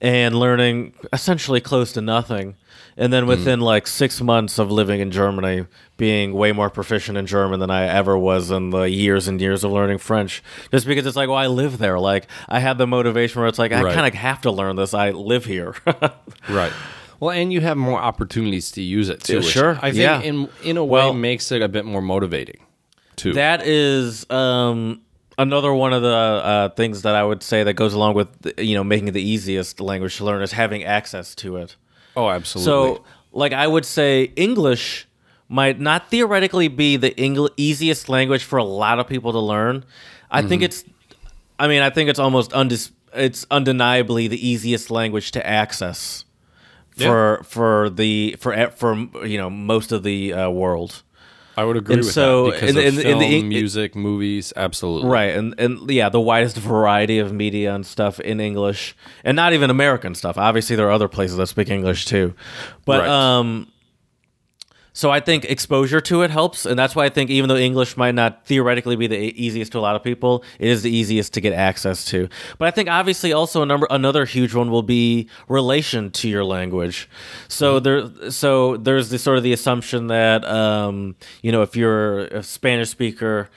Speaker 2: and learning essentially close to nothing, and then within like six months of living in Germany, being way more proficient in German than I ever was in the years and years of learning French. Just because it's like, well, I live there. Like I had the motivation where it's like I
Speaker 1: Right.
Speaker 2: kind of have to learn this. I live here. [LAUGHS]
Speaker 1: right. Well, and you have more opportunities to use it too.
Speaker 2: Yeah, sure,
Speaker 1: I think
Speaker 2: yeah.
Speaker 1: in in a
Speaker 2: Well-
Speaker 1: way makes it a bit more motivating. Too.
Speaker 2: That is um, another one of the uh, things that I would say that goes along with you know making it the easiest language to learn is having access to it.
Speaker 1: oh, absolutely.
Speaker 2: So, like I would say, English might not theoretically be the Engl- easiest language for a lot of people to learn. I
Speaker 1: Mm-hmm.
Speaker 2: think it's, I mean, I think it's almost undis- it's undeniably the easiest language to access for for the for for you know most of the uh, world.
Speaker 1: I would agree
Speaker 2: and
Speaker 1: with
Speaker 2: so,
Speaker 1: that because
Speaker 2: in
Speaker 1: of
Speaker 2: in the-
Speaker 1: film,
Speaker 2: in the-
Speaker 1: music, movies, absolutely.
Speaker 2: Right, and and yeah, the widest variety of media and stuff in English, and not even American stuff. Obviously, there are other places that speak English too, but
Speaker 1: Right.
Speaker 2: um, so I think exposure to it helps, and that's why I think even though English might not theoretically be the easiest to a lot of people, it is the easiest to get access to. But I think obviously also a number another huge one will be relation to your language. So there, so there's the sort of the assumption that um, you know if you're a Spanish speaker,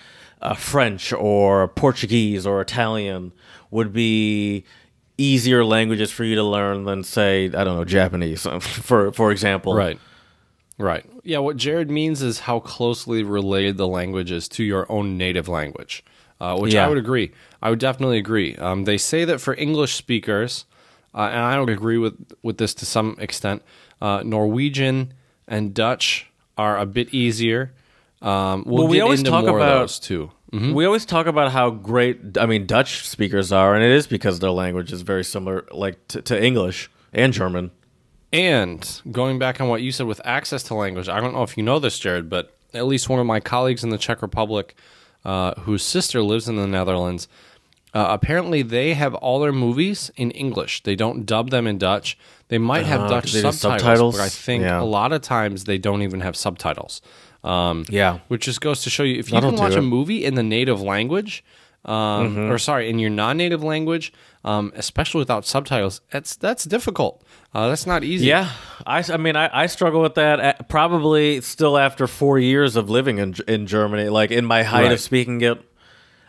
Speaker 2: uh, French or Portuguese or Italian would be easier languages for you to learn than say I don't know Japanese [LAUGHS] for for example.
Speaker 1: Right. Right. Yeah, what Jared means is how closely related the language is to your own native language, uh, which I would agree. I would definitely agree. Um, they say that for English speakers, uh, and I don't agree with, with this to some extent, uh, Norwegian and Dutch are a bit easier. Um, we'll,
Speaker 2: Well, we
Speaker 1: get
Speaker 2: always
Speaker 1: into
Speaker 2: talk
Speaker 1: more
Speaker 2: about-
Speaker 1: too. Mhm.
Speaker 2: We always talk about how great I mean Dutch speakers are, and it is because their language is very similar, like to, to English and German.
Speaker 1: And going back on what you said with access to language, I don't know if you know this, Jared, but at least one of my colleagues in the Czech Republic, uh, whose sister lives in the Netherlands, uh, apparently they have all their movies in English. They don't dub them in Dutch. They might have
Speaker 2: Oh,
Speaker 1: Dutch subtitles,
Speaker 2: subtitles?
Speaker 1: but I think
Speaker 2: Yeah.
Speaker 1: a lot of times they don't even have subtitles. Um,
Speaker 2: Yeah.
Speaker 1: which just goes to show you if you
Speaker 2: That'll
Speaker 1: can watch a. Movie in the native language, um, or sorry, in your non-native language, um, especially without subtitles, that's that's difficult. Uh, that's not easy.
Speaker 2: Yeah, I, I mean, I, I struggle with that. At, probably still after four years of living in in Germany, like in my height
Speaker 1: Right.
Speaker 2: of speaking it,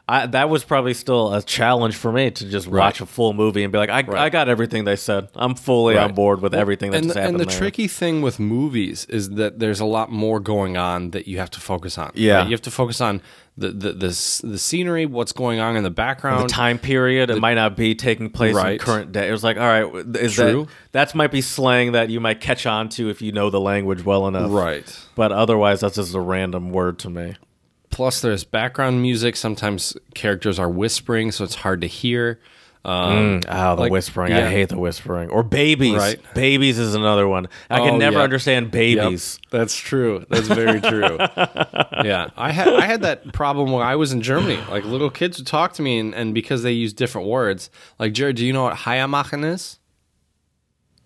Speaker 2: I, that was probably still a challenge for me to just watch a full movie and be like, I, I got everything they said. I'm fully on board with everything that
Speaker 1: and the, and the tricky thing with movies is that there's a lot more going on that you have to focus on.
Speaker 2: Yeah.
Speaker 1: right? you have to focus on the the the, the scenery, what's going on in the background, the
Speaker 2: time period, it might not be taking place in current day. It was like, all right, is
Speaker 1: True.
Speaker 2: that that might be slang that you might catch on to if you know the language well enough,
Speaker 1: Right.
Speaker 2: But otherwise, that's just a random word to me.
Speaker 1: Plus, there's background music. Sometimes characters are whispering, so it's hard to hear. Um,
Speaker 2: Oh, the
Speaker 1: Like,
Speaker 2: whispering.
Speaker 1: yeah.
Speaker 2: I hate the whispering. Or babies.
Speaker 1: Right.
Speaker 2: Babies is another one. I
Speaker 1: Oh,
Speaker 2: can never
Speaker 1: yeah.
Speaker 2: understand
Speaker 1: Yep,
Speaker 2: babies.
Speaker 1: that's true. That's very true. [LAUGHS] yeah, I had I had that problem when I was in Germany. Like little kids would talk to me, and, and because they use different words, like Jared, do you know what Heiamachen is?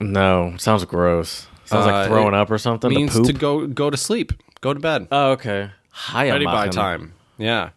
Speaker 2: No, sounds gross. Sounds
Speaker 1: Uh,
Speaker 2: like throwing up or something.
Speaker 1: means
Speaker 2: to
Speaker 1: to go go to sleep, go to bed.
Speaker 2: oh, okay. Hi,
Speaker 1: ready by time. Yeah,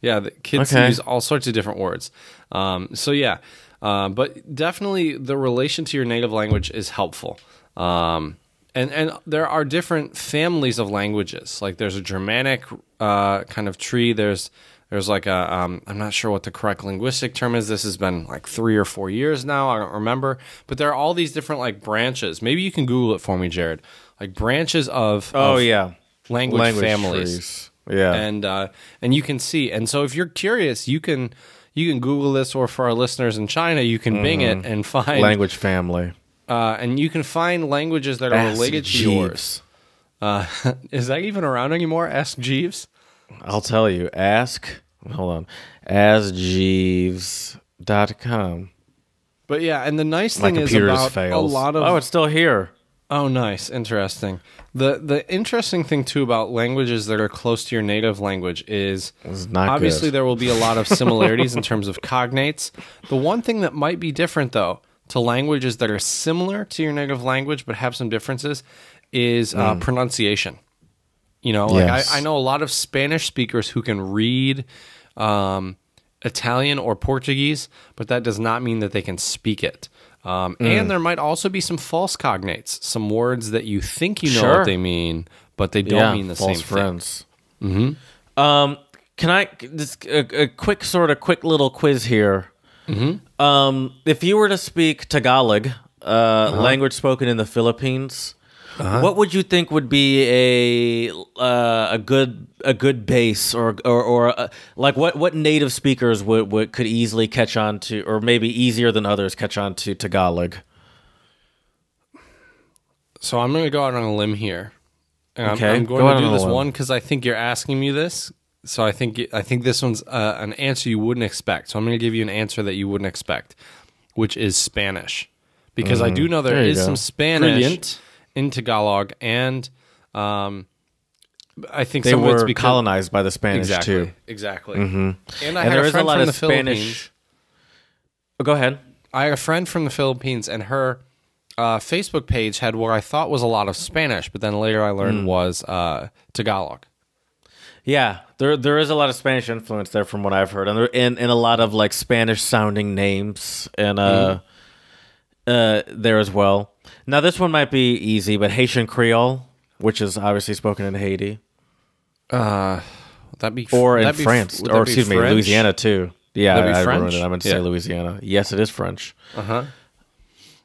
Speaker 1: yeah. The kids
Speaker 2: Okay.
Speaker 1: use all sorts of different words. Um, so yeah, uh, but definitely the relation to your native language is helpful. Um, and and there are different families of languages. Like there's a Germanic uh, kind of tree. There's there's like a um, I'm not sure what the correct linguistic term is. This has been like three or four years now. I don't remember. But there are all these different like branches. Maybe you can Google it for me, Jared. Like branches of
Speaker 2: Oh,
Speaker 1: of
Speaker 2: yeah.
Speaker 1: language, families
Speaker 2: trees. Yeah.
Speaker 1: and uh, and you can see. And so, if you're curious, you can you can Google this, or for our listeners in China, you can Bing it and find
Speaker 2: Mm-hmm. Language family.
Speaker 1: uh, and you can find languages that are
Speaker 2: Ask
Speaker 1: related to yours. Uh, [LAUGHS] is that even around anymore? Ask Jeeves.
Speaker 2: I'll tell you. Ask. Hold on. AskJeeves.com.
Speaker 1: But yeah, and the nice
Speaker 2: My
Speaker 1: thing is about
Speaker 2: fails.
Speaker 1: a lot of
Speaker 2: oh, it's still here.
Speaker 1: Oh, nice, interesting. the The interesting thing too about languages that are close to your native language is
Speaker 2: It's not
Speaker 1: obviously
Speaker 2: good.
Speaker 1: there will be a lot of [LAUGHS] similarities in terms of cognates. The one thing that might be different though to languages that are similar to your native language but have some differences is uh, pronunciation. You know, like
Speaker 2: Mm. Yes.
Speaker 1: I, I know a lot of Spanish speakers who can read um, Italian or Portuguese, but that does not mean that they can speak it. Um,
Speaker 2: Mm.
Speaker 1: And there might also be some false cognates, some words that you think you know
Speaker 2: Sure.
Speaker 1: what they mean, but they don't
Speaker 2: yeah,
Speaker 1: mean the
Speaker 2: false
Speaker 1: same
Speaker 2: friends. Mm-hmm. Um, can I just a, a quick sort of quick little quiz here? Mm-hmm. Um, if you were to speak Tagalog, uh,
Speaker 1: Uh-huh.
Speaker 2: language spoken in the Philippines, what would you think would be a uh, a good a good base or or, or uh, like what what native speakers would, would could easily catch on to or maybe easier than others catch on to Tagalog?
Speaker 1: So I'm going to go out on a limb here. And I'm- I'm, going
Speaker 2: out
Speaker 1: to do
Speaker 2: a
Speaker 1: this one because I think you're asking me this. So I think I think this one's uh, an answer you wouldn't expect. So I'm going to give you an answer that you wouldn't expect, which is Spanish, because I do know there
Speaker 2: Mm. There
Speaker 1: is
Speaker 2: go.
Speaker 1: some Spanish
Speaker 3: Brilliant.
Speaker 1: In Tagalog, and um, I think
Speaker 2: They
Speaker 1: some of it's
Speaker 2: were
Speaker 1: because
Speaker 2: colonized by the Spanish
Speaker 1: exactly,
Speaker 2: too.
Speaker 1: exactly. And I
Speaker 2: And
Speaker 1: had
Speaker 2: there
Speaker 1: a
Speaker 2: is a lot
Speaker 1: from
Speaker 2: of
Speaker 1: the Philippines.
Speaker 2: Spanish. Oh, go ahead.
Speaker 1: I had a friend from the Philippines, and her uh, Facebook page had what I thought was a lot of Spanish, but then later I learned was uh, Tagalog.
Speaker 2: Yeah, there there is a lot of Spanish influence there from what I've heard, and there and, and a lot of like Spanish sounding names and uh uh there as well. Now this one might be easy, but Haitian Creole, which is obviously spoken in Haiti
Speaker 1: Uh, that'd be
Speaker 2: or in
Speaker 1: that'd be-
Speaker 2: France,
Speaker 1: would
Speaker 2: or
Speaker 1: that be
Speaker 2: excuse me,
Speaker 1: French?
Speaker 2: Louisiana too. Yeah,
Speaker 1: Would be
Speaker 2: I, I
Speaker 1: French?
Speaker 2: ruined it. I meant to
Speaker 1: Yeah.
Speaker 2: say Louisiana. Yes, it is French.
Speaker 1: Uh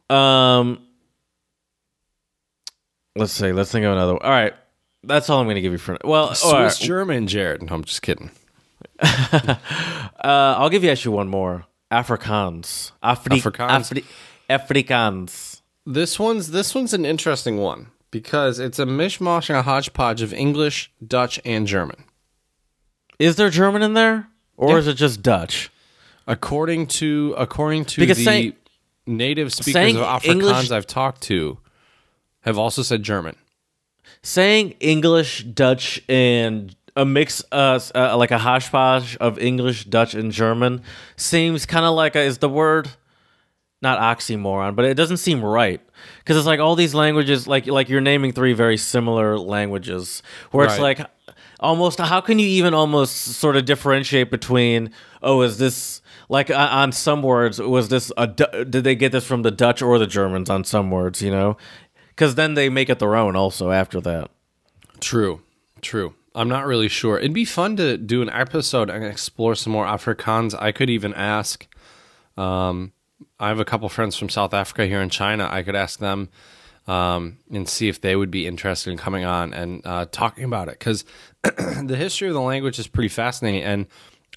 Speaker 1: huh.
Speaker 2: Um, let's see. Let's think of another. One. All right, that's all I'm going to give you for. Well, all
Speaker 1: Swiss
Speaker 2: right.
Speaker 1: German, Jared. No, I'm just kidding. [LAUGHS]
Speaker 2: Uh, I'll give you actually one more. Afrikaans. Afri-
Speaker 1: Afrikaans?
Speaker 2: Afri- Afrikaans.
Speaker 1: This one's this one's an interesting one because it's a mishmash and a hodgepodge of English, Dutch, and German.
Speaker 2: Is there German in there, or
Speaker 1: Yeah.
Speaker 2: is it just Dutch?
Speaker 1: According to according to
Speaker 2: Because
Speaker 1: the
Speaker 2: saying-
Speaker 1: native speakers of Afrikaans
Speaker 2: English-
Speaker 1: I've talked to, have also said German.
Speaker 2: Saying English, Dutch, and a mix, uh, uh like a hodgepodge of English, Dutch, and German, seems kind of like a, is the word not oxymoron, but it doesn't seem right because it's like all these languages, like like you're naming three very similar languages, where it's like almost how can you even almost sort of differentiate between oh is this like uh, on some words was this a did they get this from the Dutch or the Germans on some words you know because then they make it their own also after that
Speaker 1: True, true. I'm not really sure. It'd be fun to do an episode and explore some more Afrikaans. I could even ask. Um, I have a couple friends from South Africa here in China. I could ask them um, and see if they would be interested in coming on and uh, talking about it because [CLEARS THROAT] the history of the language is pretty fascinating, and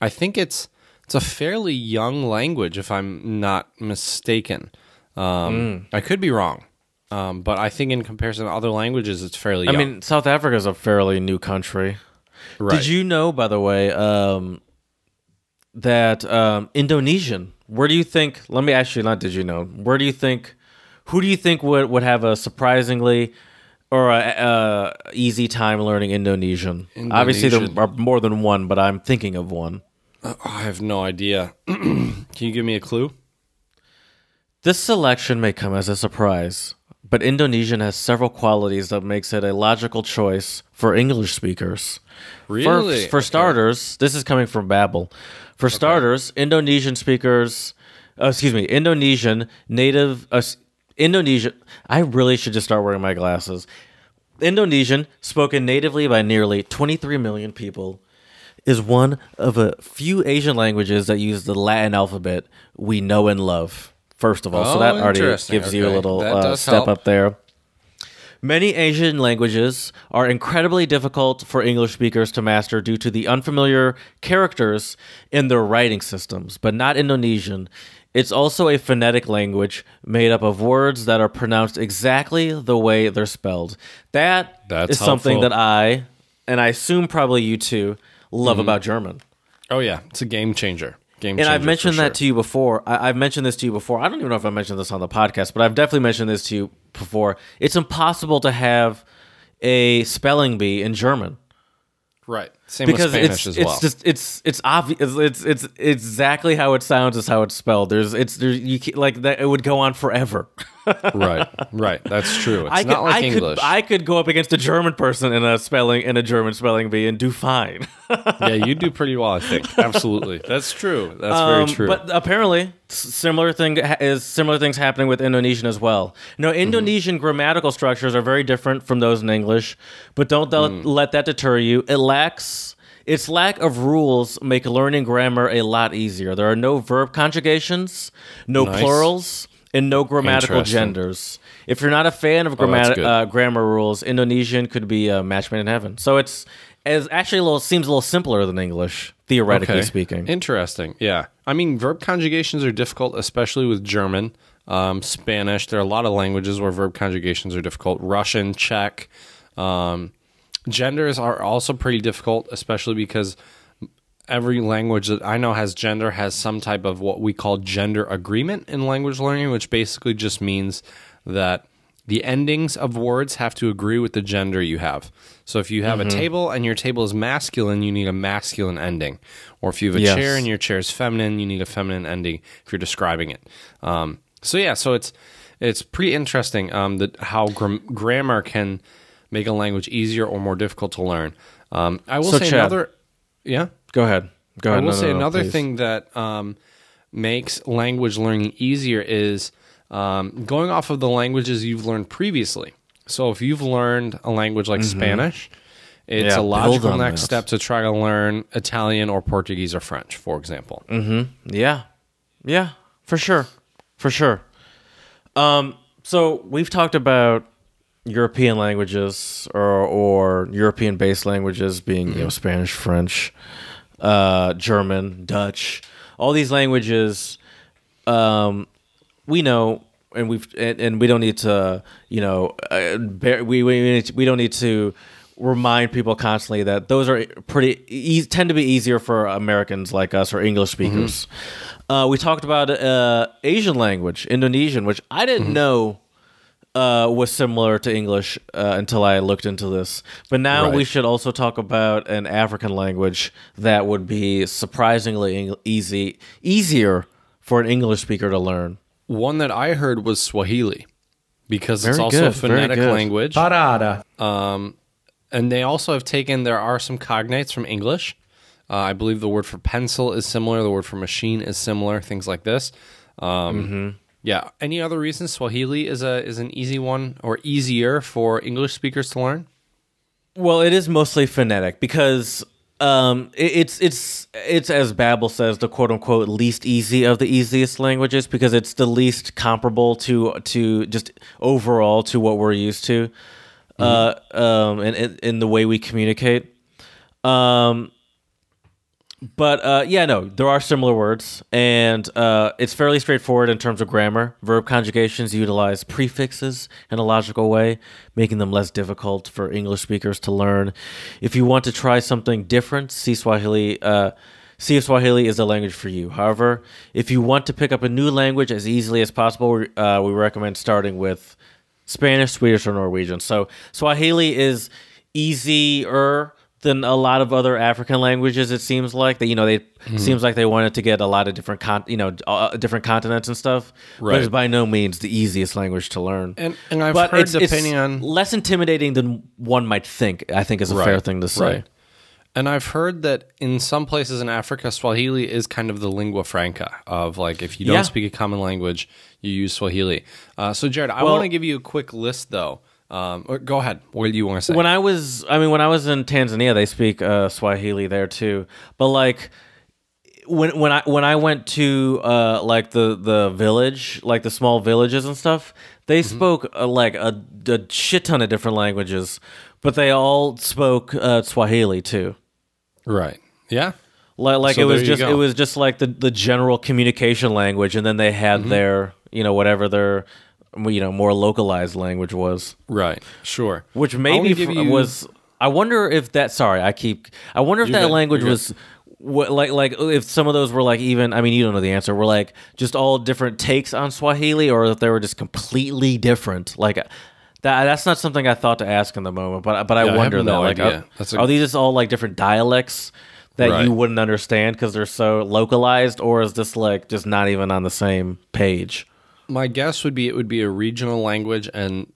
Speaker 1: I think it's it's a fairly young language, if I'm not mistaken. Um, I could be wrong, um, but I think in comparison to other languages, it's fairly.
Speaker 2: I
Speaker 1: young.
Speaker 2: mean South Africa is a fairly new country
Speaker 1: Right.
Speaker 2: did you know by the way um, that um, Indonesian where do you think let me ask you not did you know where do you think who do you think would, would have a surprisingly or a, a easy time learning Indonesian? Obviously, there are more than one, but I'm thinking of one.
Speaker 1: Oh, I have no idea. [CLEARS THROAT] Can you give me a clue?
Speaker 2: This selection may come as a surprise, but Indonesian has several qualities that makes it a logical choice for English speakers. For-
Speaker 1: Really?
Speaker 2: For,
Speaker 1: Okay.
Speaker 2: starters, this is coming from Babbel. For starters, Indonesian speakers, uh, excuse me, Indonesian native, uh, Indonesian. I really should just start wearing my glasses. Indonesian, spoken natively by nearly 23 million people, is one of a few Asian languages that use the Latin alphabet we know and love. First of all, so
Speaker 1: Oh,
Speaker 2: that already gives you a little uh, step
Speaker 1: help.
Speaker 2: up there. Many Asian languages are incredibly difficult for English speakers to master due to the unfamiliar characters in their writing systems, but not Indonesian. It's also a phonetic language made up of words that are pronounced exactly the way they're spelled. That
Speaker 1: That's
Speaker 2: is something
Speaker 1: helpful.
Speaker 2: that I, and I assume probably you too, love
Speaker 1: Mm-hmm.
Speaker 2: about German.
Speaker 1: Oh yeah, it's a game changer. Game
Speaker 2: And. I've mentioned
Speaker 1: for
Speaker 2: that to you before. I, I've mentioned this to you before. I don't even know if I mentioned this on the podcast, but I've definitely mentioned this to you before. It's impossible to have a spelling bee in German
Speaker 1: Right. Same
Speaker 2: because
Speaker 1: with Spanish
Speaker 2: it's
Speaker 1: as
Speaker 2: it's just it's it's obvious. It's, it's it's exactly how it sounds is how it's spelled. There's it's there you like that. It would go on forever. [LAUGHS]
Speaker 1: right. Right. That's true. It's
Speaker 2: I
Speaker 1: not
Speaker 2: could,
Speaker 1: like
Speaker 2: I
Speaker 1: English.
Speaker 2: Could, I could go up against a German person in a spelling in a German spelling bee and do fine. [LAUGHS]
Speaker 1: yeah, you do pretty well, I think. Absolutely. That's true. That's
Speaker 2: Um,
Speaker 1: very true.
Speaker 2: But apparently, similar thing is similar things happening with Indonesian as well. No,
Speaker 1: Mm-hmm.
Speaker 2: Indonesian grammatical structures are very different from those in English, but don't
Speaker 1: Mm.
Speaker 2: let that deter you. It lacks its lack of rules make learning grammar a lot easier. There are no verb conjugations, no
Speaker 1: Nice.
Speaker 2: plurals, and no grammatical genders. If you're not a fan of
Speaker 1: Oh,
Speaker 2: grammat- uh, grammar rules, Indonesian could be a match made in heaven. So it's as actually a little seems a little simpler than English, theoretically speaking.
Speaker 1: Interesting. Yeah. I mean, verb conjugations are difficult, especially with German, um, Spanish. There are a lot of languages where verb conjugations are difficult. Russian, Czech. Um, genders are also pretty difficult, especially because every language that I know has gender has some type of what we call gender agreement in language learning, which basically just means that the endings of words have to agree with the gender you have. So if you have
Speaker 2: Mm-hmm.
Speaker 1: a table and your table is masculine, you need a masculine ending. Or if you have a
Speaker 2: Yes.
Speaker 1: chair and your chair is feminine, you need a feminine ending if you're describing it. Um, so yeah, so it's it's pretty interesting um, that how gram- grammar can make a language easier or more difficult to learn. Um, I will
Speaker 2: So,
Speaker 1: say
Speaker 2: Chad,
Speaker 1: another. Yeah.
Speaker 2: Go ahead. Go
Speaker 1: I will
Speaker 2: No, no,
Speaker 1: say
Speaker 2: no,
Speaker 1: another
Speaker 2: please.
Speaker 1: thing that um, makes language learning easier is um, going off of the languages you've learned previously. So if you've learned a language like
Speaker 2: Mm-hmm.
Speaker 1: Spanish It's
Speaker 2: Yeah,
Speaker 1: a logical next
Speaker 2: that.
Speaker 1: step to try to learn Italian or Portuguese or French, for example. Mm-hmm.
Speaker 2: Yeah, yeah, for sure, for sure. Um, so we've talked about European languages or or European based languages being you know Spanish, French, uh, German, Dutch, all these languages. Um, we know, and we've and, and we don't need to you know uh, bear, we we need to- we don't need to remind people constantly that those are pretty e- tend to be easier for Americans like us or English speakers. Uh, we talked about uh, Asian language, Indonesian, which I didn't know uh, was similar to English uh, until I looked into this. But now
Speaker 1: Right.
Speaker 2: we should also talk about an African language that would be surprisingly easy, easier for an English speaker to learn.
Speaker 1: One that I heard was Swahili because it's also a
Speaker 2: good, very
Speaker 1: phonetic language.
Speaker 3: Parada.
Speaker 1: and they also have taken there are some cognates from english uh, i believe the word for pencil is similar the word for machine is similar things like this um, yeah. Any other reasons swahili is a is an easy one or easier for english speakers to learn?
Speaker 2: Well, it is mostly phonetic because um, it, it's it's it's as Babbel says the quote unquote least easy of the easiest languages because it's the least comparable to to just overall to what we're used to, uh, um, and in, in the way we communicate. Um, but uh, yeah, no, there are similar words, and uh, it's fairly straightforward in terms of grammar. Verb conjugations utilize prefixes in a logical way, making them less difficult for English speakers to learn. If you want to try something different, see Swahili. Uh, see if Swahili is the language for you. However, if you want to pick up a new language as easily as possible, uh, we recommend starting with Spanish, Swedish, or Norwegian. So Swahili is easier than a lot of other African languages. It seems like that you know they seems like they wanted to get a lot of different con- you know uh, different continents and stuff.
Speaker 1: Right.
Speaker 2: But it's by no means the easiest language to learn.
Speaker 1: And- and I've
Speaker 2: But
Speaker 1: heard
Speaker 2: it's- it's
Speaker 1: depending on-
Speaker 2: less intimidating than one might think. I think is a fair thing to say.
Speaker 1: Right. And I've heard that in some places in Africa, Swahili is kind of the lingua franca of like if you don't
Speaker 2: Yeah.
Speaker 1: speak a common language, you use Swahili. Uh, so, Jared, I
Speaker 2: Well-
Speaker 1: want to give you a quick list though. Um, go ahead. What do you want to say?
Speaker 2: When I was, I mean, when I was in Tanzania, they speak uh, Swahili there too. But like, when when I when I went to uh, like the the village, like the small villages and stuff, they
Speaker 1: Mm-hmm.
Speaker 2: spoke uh, like a, a shit ton of different languages, but they all spoke uh, Swahili too.
Speaker 1: right. Yeah.
Speaker 2: Like, like
Speaker 1: So
Speaker 2: it was just it was just like the, the general communication language, and then they had
Speaker 1: Mm-hmm.
Speaker 2: their you know whatever their you know more localized language was.
Speaker 1: Right. Sure.
Speaker 2: which maybe
Speaker 1: you-
Speaker 2: was. I wonder if that. Sorry, I keep. I wonder if
Speaker 1: You're
Speaker 2: that
Speaker 1: good,
Speaker 2: language was. What, like like if some of those were like even I mean you don't know the answer were like just all different takes on Swahili or if they were just completely different like uh, that that's not something I thought to ask in the moment but but I
Speaker 1: Yeah, I
Speaker 2: wonder
Speaker 1: no
Speaker 2: that like
Speaker 1: idea.
Speaker 2: are,
Speaker 1: That's a-
Speaker 2: are these just all like different dialects that
Speaker 1: Right.
Speaker 2: you wouldn't understand because they're so localized or is this like just not even on the same page
Speaker 1: My guess would be it would be a regional language and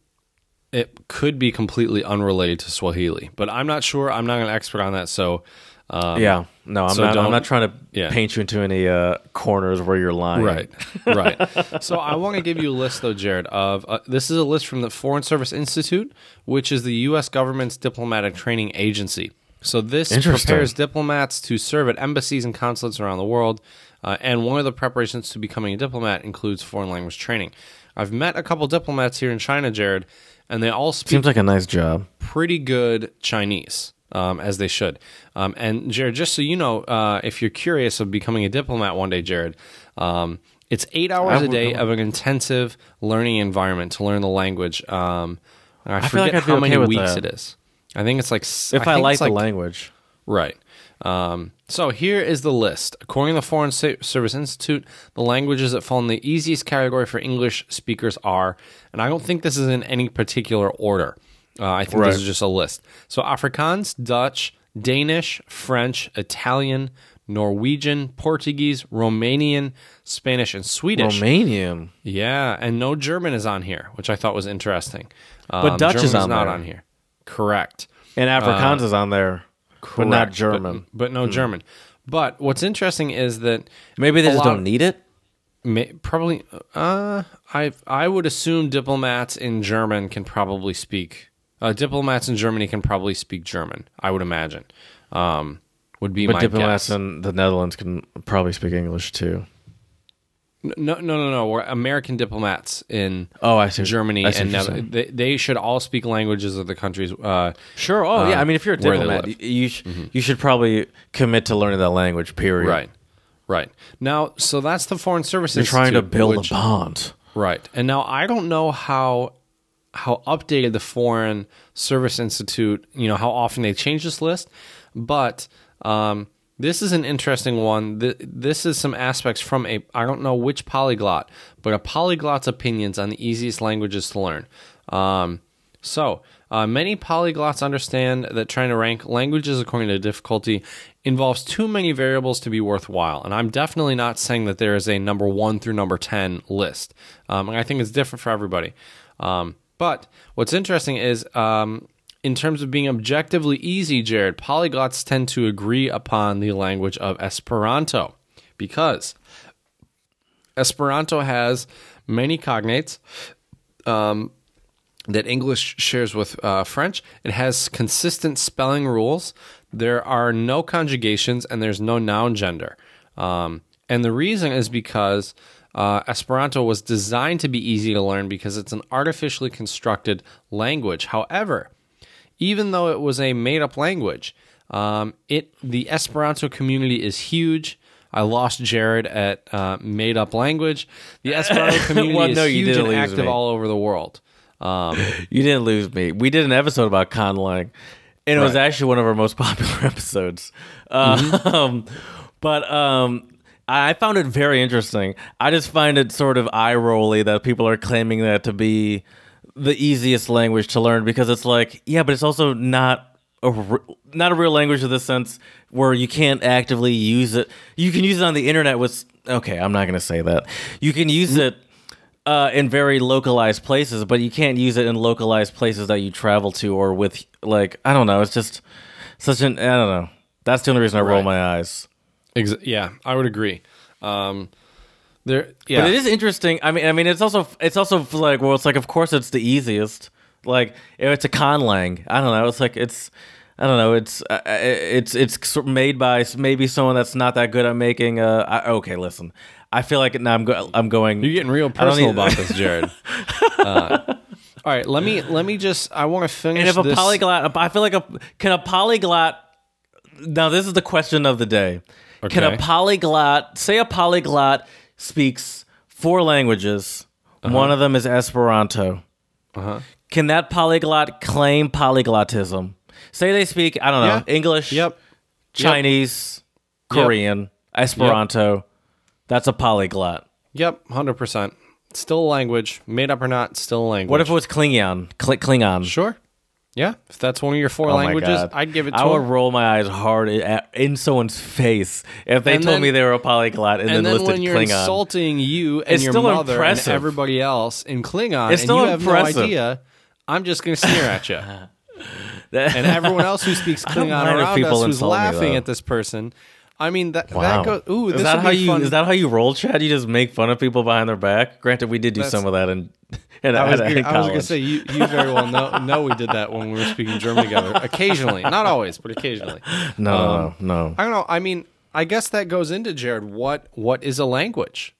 Speaker 1: it could be completely unrelated to Swahili, but I'm not sure. I'm not an expert on that. So, um,
Speaker 2: yeah no I'm
Speaker 1: so
Speaker 2: not I'm
Speaker 1: don't-
Speaker 2: trying to
Speaker 1: yeah.
Speaker 2: paint you into any uh, corners where you're lying
Speaker 1: Right, right. so I want to give you a list, though, Jared. Of uh, this is a list from the Foreign Service Institute, which is the U.S. government's diplomatic training agency. So this prepares diplomats to serve at embassies and consulates around the world. Uh, and one of the preparations to becoming a diplomat includes foreign language training. I've met a couple diplomats here in China, Jared, and they all speak
Speaker 2: Seems like a nice job.
Speaker 1: pretty good Chinese, um, as they should. Um, and Jared, just so you know, uh, if you're curious of becoming a diplomat one day, Jared, um, it's eight hours a day of an intensive learning environment to learn the language. Um, I,
Speaker 2: like
Speaker 1: forget
Speaker 2: be
Speaker 1: how
Speaker 2: okay
Speaker 1: many weeks
Speaker 2: that.
Speaker 1: it is. I think it's like
Speaker 2: If I,
Speaker 1: think
Speaker 2: like the language.
Speaker 1: Right. Um, so here is the list. According to the Foreign Service Institute, the languages that fall in the easiest category for English speakers are, and I don't think this is in any particular order. Uh, I think
Speaker 2: Right.
Speaker 1: this is just a list. So Afrikaans, Dutch, Danish, French, Italian, Norwegian, Portuguese, Romanian, Spanish, and Swedish.
Speaker 2: Romanian.
Speaker 1: Yeah, and no German is on here, which I thought was interesting.
Speaker 2: But Dutch
Speaker 1: German
Speaker 2: is on
Speaker 1: not
Speaker 2: there.
Speaker 1: on here. Correct
Speaker 2: And Afrikaans is on there, but not German.
Speaker 1: but, but no German. But what's interesting is that
Speaker 2: Maybe they just don't need it.
Speaker 1: may, probably uh, I I would assume diplomats in German can probably speak Uh, diplomats in Germany can probably speak German. I would imagine. Um, would be
Speaker 2: But
Speaker 1: my
Speaker 2: diplomats
Speaker 1: guess.
Speaker 2: in the Netherlands can probably speak English too.
Speaker 1: No, no, no, no. We're American diplomats in
Speaker 2: Oh, I see.
Speaker 1: Germany
Speaker 2: I see
Speaker 1: and
Speaker 2: what you're
Speaker 1: Nether-
Speaker 2: saying.
Speaker 1: they, they should all speak languages of the countries. Uh,
Speaker 2: Sure. Oh, yeah. I mean, if you're a
Speaker 1: where they
Speaker 2: diplomat,
Speaker 1: live.
Speaker 2: y- you sh- you should probably commit to learning that language. Period.
Speaker 1: right, right. Now, so that's the Foreign Service.
Speaker 2: You're trying to
Speaker 1: Institute,
Speaker 2: build
Speaker 1: which-
Speaker 2: a bond.
Speaker 1: Right. And now I don't know how how updated the Foreign Service Institute, you know, how often they change this list, but um, this is an interesting one. This is some aspects from a I don't know which polyglot, but a polyglot's opinions on the easiest languages to learn. Um, so, uh, many polyglots understand that trying to rank languages according to difficulty involves too many variables to be worthwhile. And I'm definitely not saying that there is a number one through number 10 list. Um, I think it's different for everybody. Um, but what's interesting is, um, in terms of being objectively easy, Jared, polyglots tend to agree upon the language of Esperanto because Esperanto has many cognates that English shares with uh, French. It has consistent spelling rules. There are no conjugations and there's no noun gender. Um, and the reason is because uh, Esperanto was designed to be easy to learn because it's an artificially constructed language. However, even though it was a made up language, um, it the Esperanto community is huge. I lost Jared at uh, made up language. The Esperanto [LAUGHS] community
Speaker 2: Well,
Speaker 1: is
Speaker 2: no, you
Speaker 1: huge and active
Speaker 2: me.
Speaker 1: all over the world. Um, [LAUGHS]
Speaker 2: You didn't lose me. We did an episode about conlang, and it was actually one of our most [LAUGHS] popular episodes. Um, but um, I found it very interesting. I just find it sort of eye rolly that people are claiming that to be the easiest language to learn because it's like, yeah, but it's also not a re- not a real language in the sense where you can't actively use it. You can use it on the internet with. Okay, I'm not going to say that. You can use it uh, in very localized places, but you can't use it in localized places that you travel to or with like I don't know. It's just such an I don't know. That's the only reason I roll
Speaker 1: Right.
Speaker 2: my eyes.
Speaker 1: Ex- yeah, I would agree. Um, there, yeah,
Speaker 2: But it is interesting. I mean, I mean, it's also it's also like well, it's like of course it's the easiest. Like it's a conlang. I don't know. It's like it's I don't know. It's uh, it's it's made by maybe someone that's not that good at making. Uh, I, okay, listen. I feel like now I'm go- I'm going.
Speaker 1: You're getting real personal about [LAUGHS] this, Jared. [LAUGHS] Uh, all right, let me let me just. I want to finish.
Speaker 2: And if a
Speaker 1: this-
Speaker 2: polyglot, I feel like a can a polyglot. Now this is the question of the day. Can a polyglot say a polyglot speaks four languages?
Speaker 1: Uh-huh.
Speaker 2: One of them is Esperanto. Can that polyglot claim polyglottism? Say they speak, I don't know,
Speaker 1: Yeah.
Speaker 2: English,
Speaker 1: Yep.
Speaker 2: Chinese, Korean, Esperanto. That's a polyglot.
Speaker 1: Yep. Hundred percent. Still a language, made up or not, still a language.
Speaker 2: What if it was Klingon? Kl- Klingon.
Speaker 1: Sure. Yeah. If that's one of your four
Speaker 2: Oh my
Speaker 1: languages,
Speaker 2: God.
Speaker 1: I'd give it to
Speaker 2: I would
Speaker 1: him.
Speaker 2: roll my eyes hard at, in someone's face if they
Speaker 1: And
Speaker 2: told
Speaker 1: then-
Speaker 2: me they were a polyglot and,
Speaker 1: And
Speaker 2: then,
Speaker 1: then
Speaker 2: listed
Speaker 1: when you're
Speaker 2: Klingon.
Speaker 1: insulting you and
Speaker 2: It's
Speaker 1: your
Speaker 2: still
Speaker 1: mother
Speaker 2: impressive.
Speaker 1: and everybody else in Klingon,
Speaker 2: It's
Speaker 1: and
Speaker 2: still
Speaker 1: you have
Speaker 2: impressive.
Speaker 1: no idea, I'm just going to sneer at you. [LAUGHS] And everyone else who speaks
Speaker 2: I don't
Speaker 1: Klingon
Speaker 2: mind if
Speaker 1: around
Speaker 2: people
Speaker 1: us who's
Speaker 2: insult me,
Speaker 1: laughing
Speaker 2: though.
Speaker 1: at this person. I mean that
Speaker 2: wow.
Speaker 1: that goes. Ooh,
Speaker 2: is
Speaker 1: this
Speaker 2: that how you
Speaker 1: fun.
Speaker 2: is that how you roll, Chad? You just make fun of people behind their back. Granted, we did do
Speaker 1: That's-
Speaker 2: some of that in, [LAUGHS] in,
Speaker 1: I was,
Speaker 2: in
Speaker 1: gonna, I was gonna say you, you very well know, know we did that when we were speaking German together. [LAUGHS] Occasionally, not always, but occasionally.
Speaker 2: no,
Speaker 1: um,
Speaker 2: no, no, no.
Speaker 1: I don't know. I mean, I guess that goes into Jared. What what is a language?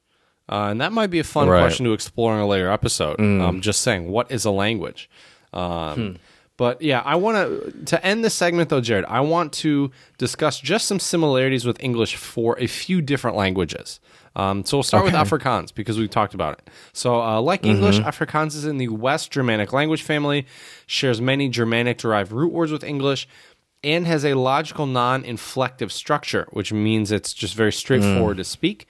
Speaker 1: Uh, and that might be a fun
Speaker 2: Right.
Speaker 1: question to explore in a later episode. Um, just saying, what is a language? Um, But yeah, I want to to end this segment though, Jared. I want to discuss just some similarities with English for a few different languages. Um, so we'll start with Afrikaans because we've talked about it. So, uh, like English, Afrikaans is in the West Germanic language family, shares many Germanic derived root words with English, and has a logical non inflective structure, which means it's just very straightforward to speak.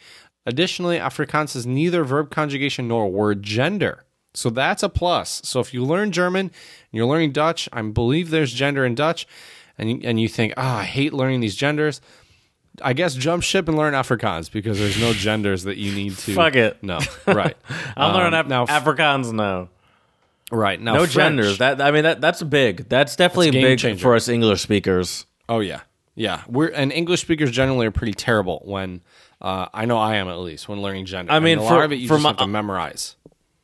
Speaker 1: Additionally, Afrikaans is neither verb conjugation nor word gender. So that's a plus. So if you learn German and you're learning Dutch, I believe there's gender in Dutch, and you, and you think, ah, I hate learning these genders. I guess jump ship and learn Afrikaans because there's no genders that you need to.
Speaker 2: Fuck it.
Speaker 1: No, [LAUGHS] right.
Speaker 2: I'm
Speaker 1: Um,
Speaker 2: learning Af-
Speaker 1: now.
Speaker 2: Afrikaans now.
Speaker 1: right now,
Speaker 2: No
Speaker 1: French-
Speaker 2: genders. That I mean, that that's big. That's definitely
Speaker 1: That's a
Speaker 2: big
Speaker 1: changer.
Speaker 2: for us English speakers.
Speaker 1: Oh yeah, yeah. We're and English speakers generally are pretty terrible when. Uh, I know I am at least when learning gender.
Speaker 2: I mean,
Speaker 1: a
Speaker 2: for-
Speaker 1: lot of it you
Speaker 2: for
Speaker 1: just
Speaker 2: my-
Speaker 1: have to memorize.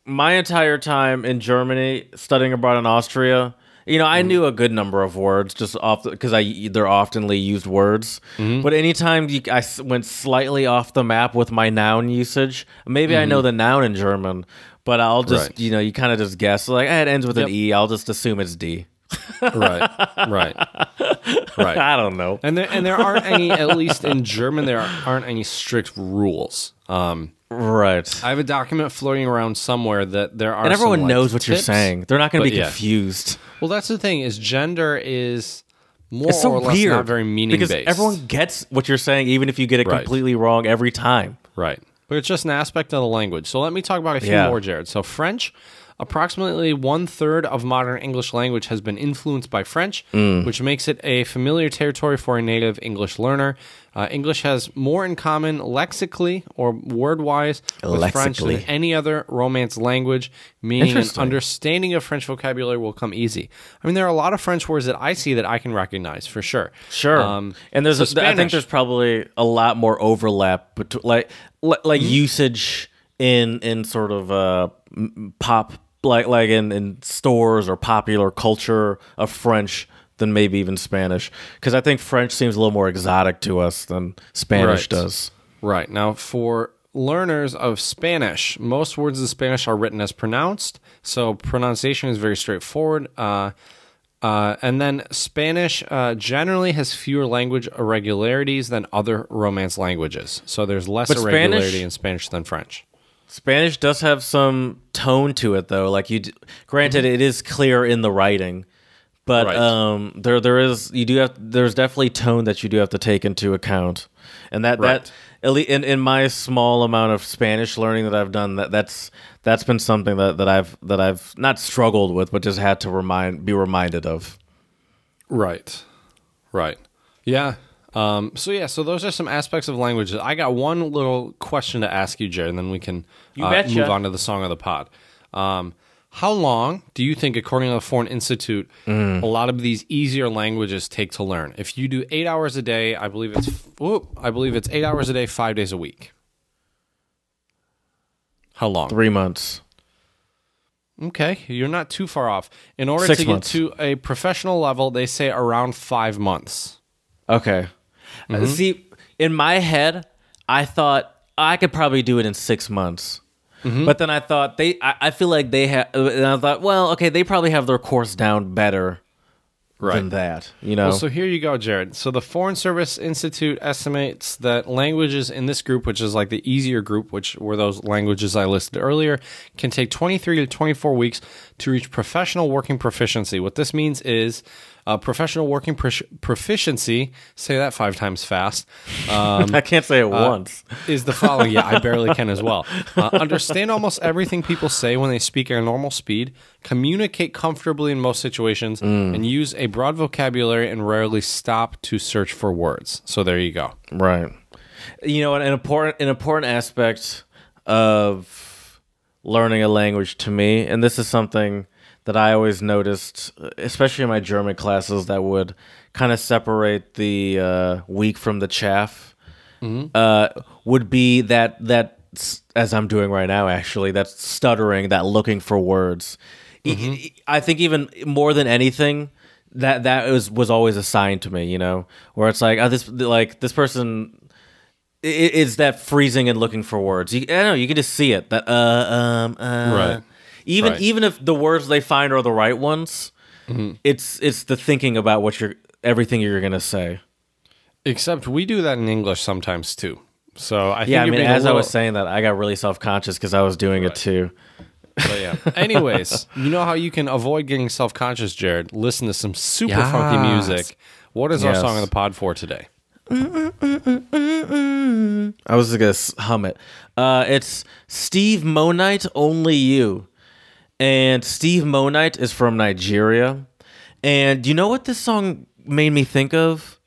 Speaker 2: My entire time in Germany, studying abroad in Austria, You know, I knew a good number of words just off because I they're oftenly used words.
Speaker 1: Mm-hmm.
Speaker 2: But anytime you, I went slightly off the map with my noun usage, maybe I know the noun in German, but I'll just
Speaker 1: Mm-hmm. Right.
Speaker 2: you know you kind of just guess like eh, it ends with
Speaker 1: Yep.
Speaker 2: an e. I'll just assume it's d.
Speaker 1: right, right, right. [LAUGHS]
Speaker 2: I don't know.
Speaker 1: And there and there aren't any, at least in German, there aren't any strict rules. Um,
Speaker 2: Right.
Speaker 1: I have a document floating around somewhere that there are,
Speaker 2: And everyone
Speaker 1: some, like,
Speaker 2: knows what you're
Speaker 1: tips.
Speaker 2: saying. They're not going to
Speaker 1: but
Speaker 2: be
Speaker 1: yeah.
Speaker 2: confused.
Speaker 1: Well, that's the thing is gender is more
Speaker 2: It's so
Speaker 1: or less
Speaker 2: weird.
Speaker 1: not very meaning
Speaker 2: because
Speaker 1: based.
Speaker 2: everyone gets what you're saying, even if you get it
Speaker 1: Right.
Speaker 2: completely wrong every time.
Speaker 1: Right. But it's just an aspect of the language. So let me talk about a few
Speaker 2: Yeah.
Speaker 1: more, Jared. So French, approximately one third of modern English language has been influenced by French,
Speaker 2: Mm.
Speaker 1: which makes it a familiar territory for a native English learner. Uh, English has more in common lexically or word wise with French than any other Romance language, meaning an understanding of French vocabulary will come easy. I mean, there are a lot of French words that I see that I can recognize for sure.
Speaker 2: Sure.
Speaker 1: Um,
Speaker 2: and there's,
Speaker 1: so
Speaker 2: a, I think there's probably a lot more overlap between like li- like
Speaker 1: Mm-hmm.
Speaker 2: usage in in sort of uh pop like like in in stores or popular culture of French than maybe even Spanish because I think French seems a little more exotic to us than Spanish
Speaker 1: Right.
Speaker 2: does.
Speaker 1: Right. Now, for learners of Spanish, most words in Spanish are written as pronounced. So pronunciation is very straightforward. Uh, uh, and then Spanish uh, generally has fewer language irregularities than other Romance languages. So there's less
Speaker 2: But
Speaker 1: irregularity
Speaker 2: Spanish-
Speaker 1: in Spanish than French.
Speaker 2: Spanish does have some tone to it, though. Like you, d- granted, it is clear in the writing, but.
Speaker 1: Right.
Speaker 2: um, there there is you do have there's definitely tone that you do have to take into account, and that
Speaker 1: Right.
Speaker 2: that at least in, in my small amount of Spanish learning that I've done, that that's that's been something that, that I've that I've not struggled with, but just had to remind be reminded of.
Speaker 1: Right. Right. Yeah. Um, so yeah, so those are some aspects of languages. I got one little question to ask you, Jared, and then we can uh,
Speaker 2: betcha.
Speaker 1: move on to the song of the pod. Um, how long do you think, according to the Foreign Institute,
Speaker 2: Mm.
Speaker 1: a lot of these easier languages take to learn? If you do eight hours a day, I believe it's whoop, I believe it's eight hours a day, five days a week. How long?
Speaker 2: Three months.
Speaker 1: Okay, you're not too far off. In order
Speaker 2: Six
Speaker 1: to
Speaker 2: months.
Speaker 1: get to a professional level, they say around five months.
Speaker 2: Okay. Uh,
Speaker 1: Mm-hmm.
Speaker 2: see, in my head, I thought I could probably do it in six months.
Speaker 1: Mm-hmm.
Speaker 2: But then I thought they, I, I feel like they have, and I thought, well, okay, they probably have their course down better than that, you know?
Speaker 1: Well, so here you go, Jared. So the Foreign Service Institute estimates that languages in this group, which is like the easier group, which were those languages I listed earlier, can take 23 to 24 weeks to reach professional working proficiency. What this means is uh, professional working profi- proficiency, say that five times fast, um, [LAUGHS]
Speaker 2: I can't say it once.
Speaker 1: is the following. Yeah, I barely can as well. [LAUGHS] Uh, understand almost everything people say when they speak at a normal speed, communicate comfortably in most situations, and use a broad vocabulary and rarely stop to search for words. So there you go.
Speaker 2: Right. You know, an important an important aspect of learning a language to me, and this is something that I always noticed, especially in my German classes, that would kind of separate the uh, wheat from the chaff. Uh, would be that that as I'm doing right now, actually, that stuttering, that looking for words. I think even more than anything, that that was was always a sign to me, you know, where it's like, oh, this like this person i- i- is that freezing and looking for words. You, I don't know, you can just see it. That uh um uh,
Speaker 1: Right.
Speaker 2: Even
Speaker 1: Right.
Speaker 2: even if the words they find are the right ones, it's it's the thinking about what you're everything you're gonna say.
Speaker 1: Except we do that in English sometimes too. So I think
Speaker 2: Yeah, I
Speaker 1: you're
Speaker 2: mean,
Speaker 1: being a
Speaker 2: as I was saying that, I got really self conscious because I was doing it too.
Speaker 1: But yeah. [LAUGHS] Anyways, you know how you can avoid getting self conscious, Jared? Listen to some super funky music. What is our song of the pod for today? [LAUGHS]
Speaker 2: I was gonna hum it. Uh, it's Steve Monite, Only You, and Steve Monite is from Nigeria. And you know what this song made me think of?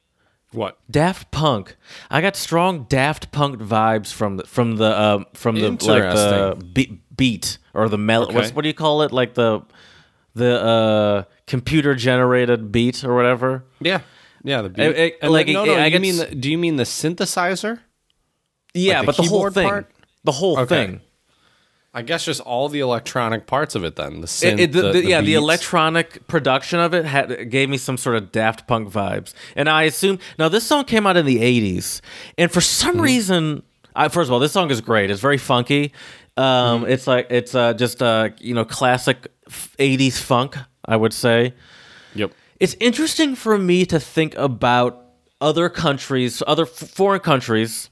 Speaker 1: What?
Speaker 2: Daft Punk. I got strong Daft Punk vibes from the from the um, from the like the be- beat or the mel.
Speaker 1: Okay.
Speaker 2: What's what do you call it? Like the the uh, computer generated beat or whatever.
Speaker 1: Yeah. Yeah, the beat.
Speaker 2: It- it-
Speaker 1: And
Speaker 2: like,
Speaker 1: the- no, no,
Speaker 2: I
Speaker 1: mean the, do you mean the synthesizer?
Speaker 2: Yeah,
Speaker 1: the
Speaker 2: but the whole thing,
Speaker 1: part?
Speaker 2: the whole
Speaker 1: Okay.
Speaker 2: thing.
Speaker 1: I guess just all the electronic parts of it. Then the synth,
Speaker 2: It- it- the,
Speaker 1: the,
Speaker 2: the- yeah, the electronic production of it had gave me some sort of Daft Punk vibes, and I assume now this song came out in the '80s, and for some
Speaker 1: Mm-hmm.
Speaker 2: reason, I, first of all, this song is great. It's very funky. Um,
Speaker 1: Mm-hmm.
Speaker 2: It's like it's uh, just uh, you know classic '80s funk, I would say.
Speaker 1: Yep.
Speaker 2: It's interesting for me to think about other countries, other f- foreign countries,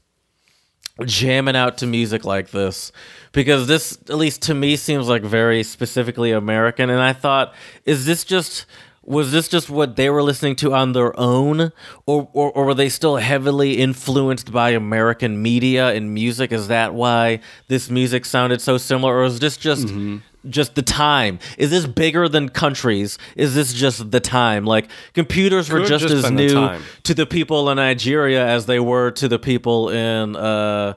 Speaker 2: jamming out to music like this because this at least to me seems like very specifically american and i thought is this just was this just what they were listening to on their own or, or, or were they still heavily influenced by american media and music? Is that why this music sounded so similar or is this just just the time? Is this bigger than countries? Is this just the time? Like computers were just,
Speaker 1: just
Speaker 2: as
Speaker 1: been the
Speaker 2: new to the people in Nigeria as they were to the people in uh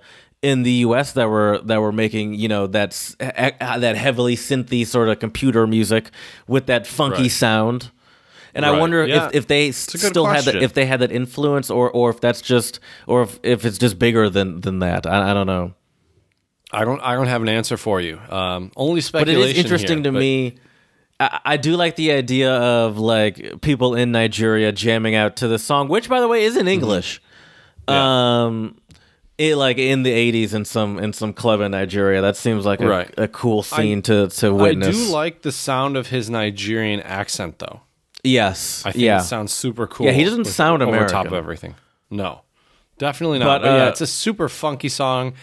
Speaker 2: in the U.S. that were that were making you know that's that heavily synthy sort of computer music with that funky
Speaker 1: Right.
Speaker 2: sound. And I wonder
Speaker 1: Yeah.
Speaker 2: if, if they still had that if they had that influence or or if that's just or if, if it's just bigger than than that. I, I don't know.
Speaker 1: I don't. I don't have an answer for you. Um, only
Speaker 2: But it is interesting
Speaker 1: here,
Speaker 2: to me. I, I do like the idea of like people in Nigeria jamming out to the song, which by the way is in English.
Speaker 1: Mm-hmm. Yeah.
Speaker 2: Um, it like in the '80s in some in some club in Nigeria. That seems like a,
Speaker 1: Right.
Speaker 2: a cool scene to to witness.
Speaker 1: I do like the sound of his Nigerian accent, though.
Speaker 2: yes,
Speaker 1: I think
Speaker 2: yeah.
Speaker 1: it sounds super cool.
Speaker 2: Yeah, he doesn't
Speaker 1: with-
Speaker 2: sound American.
Speaker 1: over top of everything. No, definitely not.
Speaker 2: But,
Speaker 1: But, yeah,
Speaker 2: uh,
Speaker 1: it's a super funky song.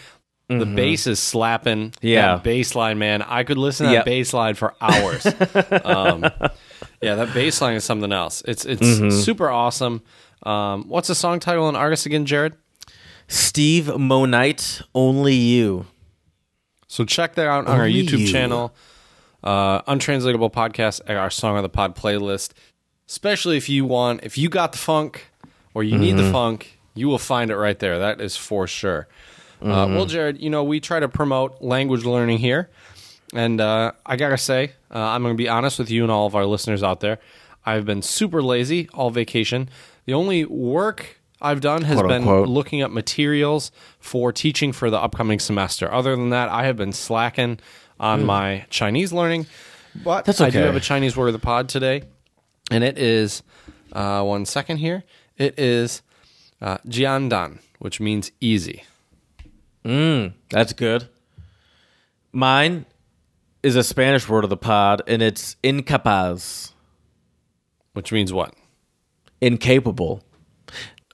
Speaker 1: The bass is slapping.
Speaker 2: Yeah.
Speaker 1: that bass line, man. I could listen to that
Speaker 2: Yep.
Speaker 1: bass line for [LAUGHS] hours. um, yeah, that bass line is something else. It's it's
Speaker 2: Mm-hmm.
Speaker 1: super awesome. Um, what's the song title in Argus again, Jared?
Speaker 2: Steve Monite, only you.
Speaker 1: So check that out on our
Speaker 2: Only
Speaker 1: YouTube
Speaker 2: you.
Speaker 1: channel, uh, Untranslatable Podcast, our Song of the Pod playlist. Especially if you want, if you got the funk or you need the funk, you will find it right there. That is for sure. Uh, well, Jared, you know, we try to promote language learning here. And uh, I got to say, uh, I'm going to be honest with you and all of our listeners out there. I've been super lazy all vacation. The only work I've done has
Speaker 2: Quote,
Speaker 1: been
Speaker 2: unquote.
Speaker 1: looking up materials for teaching for the upcoming semester. Other than that, I have been slacking on my Chinese learning. But
Speaker 2: That's
Speaker 1: I do
Speaker 2: okay.
Speaker 1: have a Chinese word of the pod today, and it is uh, one second here. It is uh, jiandan, which means easy.
Speaker 2: That's good. Mine is a Spanish word of the pod, and it's incapaz,
Speaker 1: Which means what?
Speaker 2: incapable.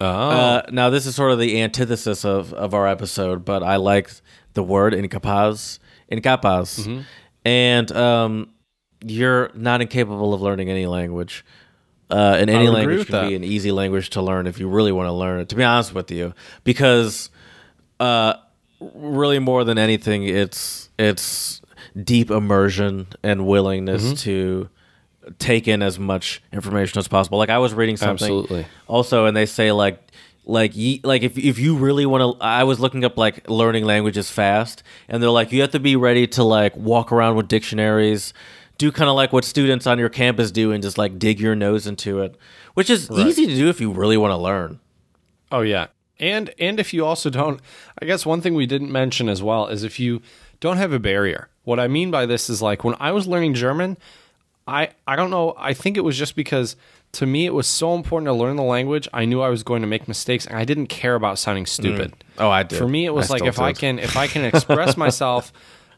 Speaker 1: Oh,
Speaker 2: Uh, now this is sort of the antithesis of, of our episode, but I like the word incapaz, incapaz,
Speaker 1: Mm-hmm.
Speaker 2: and um, you're not incapable of learning any language. Uh, and any language can
Speaker 1: that.
Speaker 2: be an easy language to learn if you really want to learn it. To be honest with you, because uh, really more than anything, it's it's deep immersion and willingness
Speaker 1: Mm-hmm.
Speaker 2: to take in as much information as possible. Like I was reading something
Speaker 1: Absolutely.
Speaker 2: also, and they say like like ye, like if if you really want to, I was looking up like learning languages fast, and they're like you have to be ready to like walk around with dictionaries. Do kind of like what students on your campus do and just like dig your nose into it, which is easy to do if you really want to learn.
Speaker 1: Oh yeah. And and if you also don't I guess one thing we didn't mention as well is if you don't have a barrier. What I mean by this is like when I was learning German, I I don't know, I think it was just because to me it was so important to learn the language. I knew I was going to make mistakes and I didn't care about sounding stupid.
Speaker 2: Oh, I did.
Speaker 1: For me it was
Speaker 2: I
Speaker 1: like if I can if I can express [LAUGHS] myself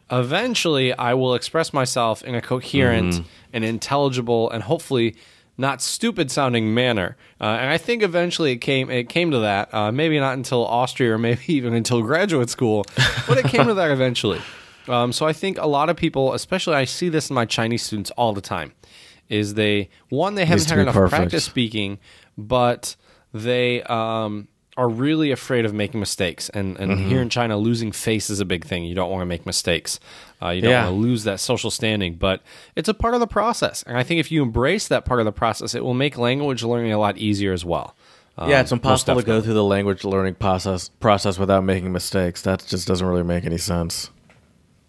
Speaker 1: eventually I will express myself in a coherent
Speaker 2: Mm-hmm.
Speaker 1: and intelligible and hopefully not stupid sounding manner. Uh, and I think eventually it came it came to that. Uh, maybe not until Austria or maybe [LAUGHS] even until graduate school, but it came to that eventually. Um, so I think a lot of people, especially I see this in my Chinese students all the time, is they one they haven't had enough
Speaker 2: perfect.
Speaker 1: practice speaking, but they um, are really afraid of making mistakes. And, and
Speaker 2: Mm-hmm.
Speaker 1: here in China, losing face is a big thing. You don't want to make mistakes. Uh, you don't
Speaker 2: Yeah.
Speaker 1: want to lose that social standing, but it's a part of the process. And I think if you embrace that part of the process, it will make language learning a lot easier as well. Um,
Speaker 2: yeah, it's impossible to go through the language learning process process without making mistakes. That just doesn't really make any sense.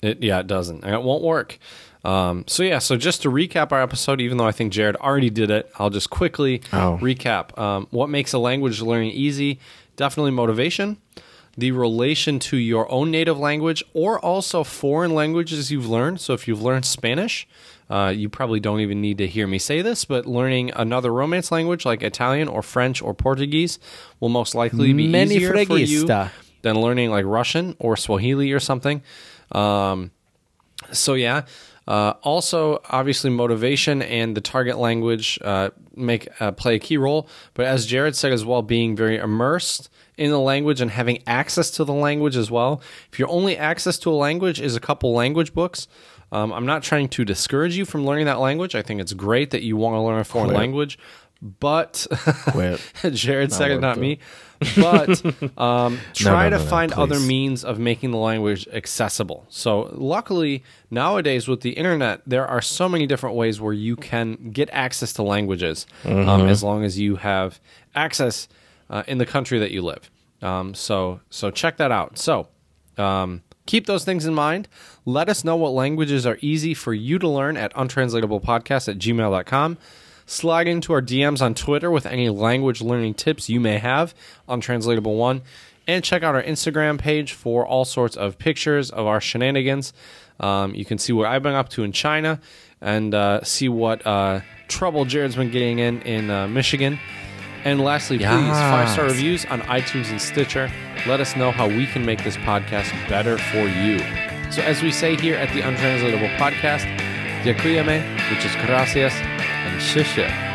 Speaker 1: It, yeah, it doesn't. And it won't work. Um, so, yeah, so just to recap our episode, even though I think Jared already did it, I'll just quickly
Speaker 2: Oh.
Speaker 1: recap. Um, what makes a language learning easy? Definitely motivation. the relation to your own native language or also foreign languages you've learned. So if you've learned Spanish, uh, you probably don't even need to hear me say this, but learning another Romance language like Italian or French or Portuguese will most likely be
Speaker 3: Many
Speaker 1: easier for you than learning like Russian or Swahili or something. Um, so yeah. Uh, also, obviously, motivation and the target language uh, make uh, play a key role. But as Jared said as well, being very immersed in the language and having access to the language as well. If your only access to a language is a couple language books, um, I'm not trying to discourage you from learning that language. I think it's great that you want to learn a foreign
Speaker 2: Quit.
Speaker 1: language, but. [LAUGHS] Jared said it, not
Speaker 2: it.
Speaker 1: But [LAUGHS] um, try
Speaker 2: no,
Speaker 1: to
Speaker 2: no,
Speaker 1: find other means of making the language accessible. So, luckily, nowadays with the internet, there are so many different ways where you can get access to languages
Speaker 2: Mm-hmm.
Speaker 1: um, as long as you have access uh, in the country that you live. Um, so, so check that out. So, um, keep those things in mind. Let us know what languages are easy for you to learn at untranslatablepodcast at gmail.com. Slide into our DMs on Twitter with any language learning tips you may have Untranslatable One. And check out our Instagram page for all sorts of pictures of our shenanigans. Um, you can see what I've been up to in China and uh, see what uh, trouble Jared's been getting in in uh, Michigan. And lastly, please, five star reviews on iTunes and Stitcher. Let us know how we can make this podcast better for you. So, as we say here at the Untranslatable Podcast, which is gracias, and xiexie.